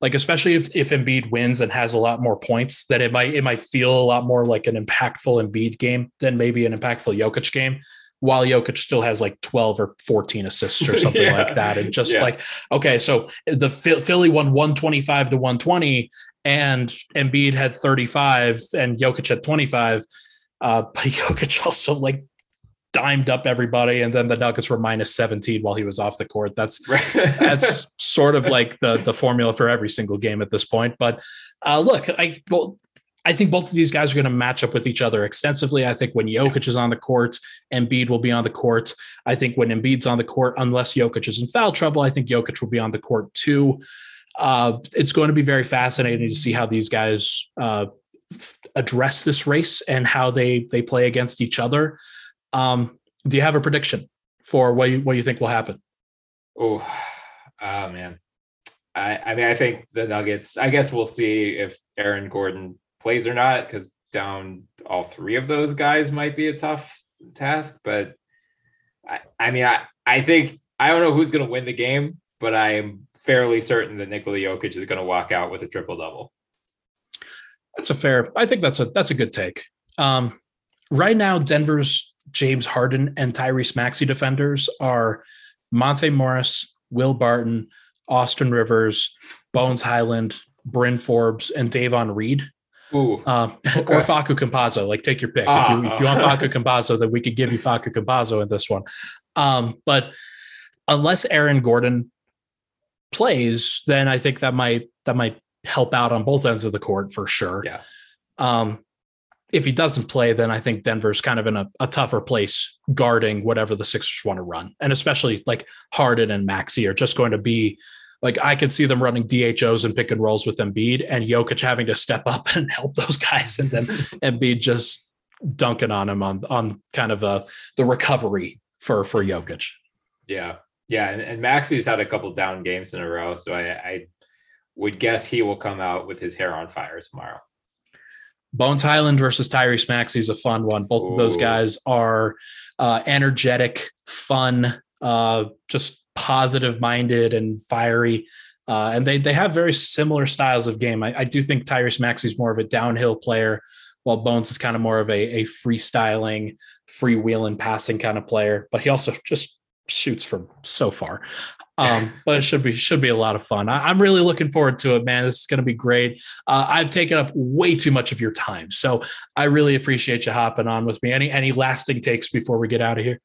like especially if if Embiid wins and has a lot more points, that it might it might feel a lot more like an impactful Embiid game than maybe an impactful Jokic game. While Jokic still has like 12 or 14 assists or something yeah. like that. And just yeah. like, okay, so the Philly won 125 to 120 and Embiid had 35 and Jokic had 25. Uh, but Jokic also like dimed up everybody, and then the Nuggets were minus 17 while he was off the court. That's that's sort of like the the formula for every single game at this point. But uh, look, I well, I think both of these guys are going to match up with each other extensively. I think when Jokic is on the court, Embiid will be on the court. I think when Embiid's on the court, unless Jokic is in foul trouble, I think Jokic will be on the court too. Uh, it's going to be very fascinating to see how these guys uh, address this race and how they they play against each other. Um, do you have a prediction for what you, what you think will happen? Oh, oh man. I, I mean, I think the Nuggets, I guess we'll see if Aaron Gordon plays or not, because down all three of those guys might be a tough task. But I, I mean, I, I think, I don't know who's going to win the game, but I am fairly certain that Nikola Jokic is going to walk out with a triple double. That's a fair, I think that's a, that's a good take. Um, right now, Denver's James Harden and Tyrese Maxey defenders are Monte Morris, Will Barton, Austin Rivers, Bones Hyland, Bryn Forbes, and Davon Reed. Ooh, um, okay. or Facu Campazzo. Like, take your pick. Uh, if, you, if you want Facu Campazzo, then we could give you Facu Campazzo in this one. Um, but unless Aaron Gordon plays, then I think that might that might help out on both ends of the court for sure. Yeah. Um, if he doesn't play, then I think Denver's kind of in a, a, tougher place guarding whatever the Sixers want to run. And especially like Harden and Maxey are just going to be like I could see them running DHOs and pick and rolls with Embiid and Jokic having to step up and help those guys and then Embiid just dunking on him on on kind of a the recovery for for Jokic. Yeah. Yeah. And, and Maxey's had a couple down games in a row. So I, I would guess he will come out with his hair on fire tomorrow. Bones Hyland versus Tyrese Maxey is a fun one. Both Ooh. of those guys are uh, energetic, fun, uh, just positive minded and fiery. Uh, and they they have very similar styles of game. I, I do think Tyrese Maxey is more of a downhill player, while Bones is kind of more of a, a freestyling, freewheeling, passing kind of player. But he also just shoots from so far. Um, but it should be should be a lot of fun. I, am really looking forward to it, man. This is going to be great. Uh, I've taken up way too much of your time, so I really appreciate you hopping on with me. Any any lasting takes before we get out of here?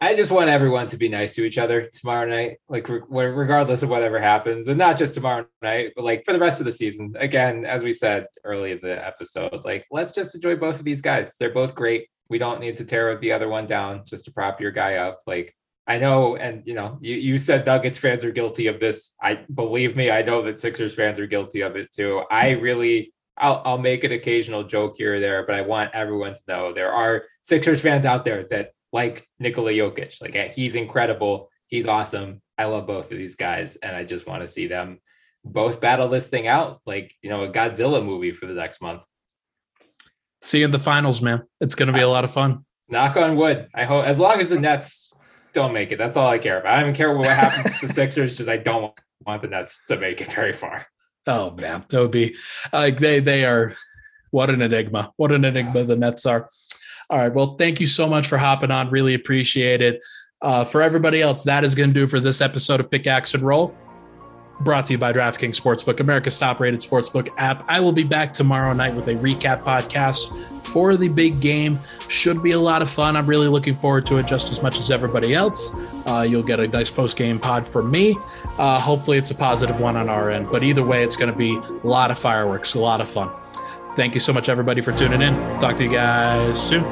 I just want everyone to be nice to each other tomorrow night, like re- regardless of whatever happens, and not just tomorrow night, but like for the rest of the season. Again, as we said early in the episode, like let's just enjoy both of these guys. They're both great. We don't need to tear the other one down just to prop your guy up. Like I know, and you know, you, you said Nuggets fans are guilty of this. I believe me, I know that Sixers fans are guilty of it too. I really I'll, I'll make an occasional joke here or there, but I want everyone to know there are Sixers fans out there that like Nikola Jokic. Like he's incredible. He's awesome. I love both of these guys, and I just want to see them both battle this thing out, like you know, a Godzilla movie for the next month. See you in the finals, man. It's going to be a lot of fun. Knock on wood. I hope as long as the Nets don't make it. That's all I care about. I don't even care what happens to the Sixers. Just I don't want the Nets to make it very far. Oh man, that would be like uh, they they are. What an enigma! What an enigma the Nets are. All right. Well, thank you so much for hopping on. Really appreciate it. Uh, for everybody else, that is going to do for this episode of Pickaxe and Roll. Brought to you by DraftKings Sportsbook, America's top rated sportsbook app. I will be back tomorrow night with a recap podcast for the big game. Should be a lot of fun. I'm really looking forward to it just as much as everybody else. Uh, you'll get a nice post game pod from me. Uh, hopefully, it's a positive one on our end. But either way, it's going to be a lot of fireworks, a lot of fun. Thank you so much, everybody, for tuning in. Talk to you guys soon.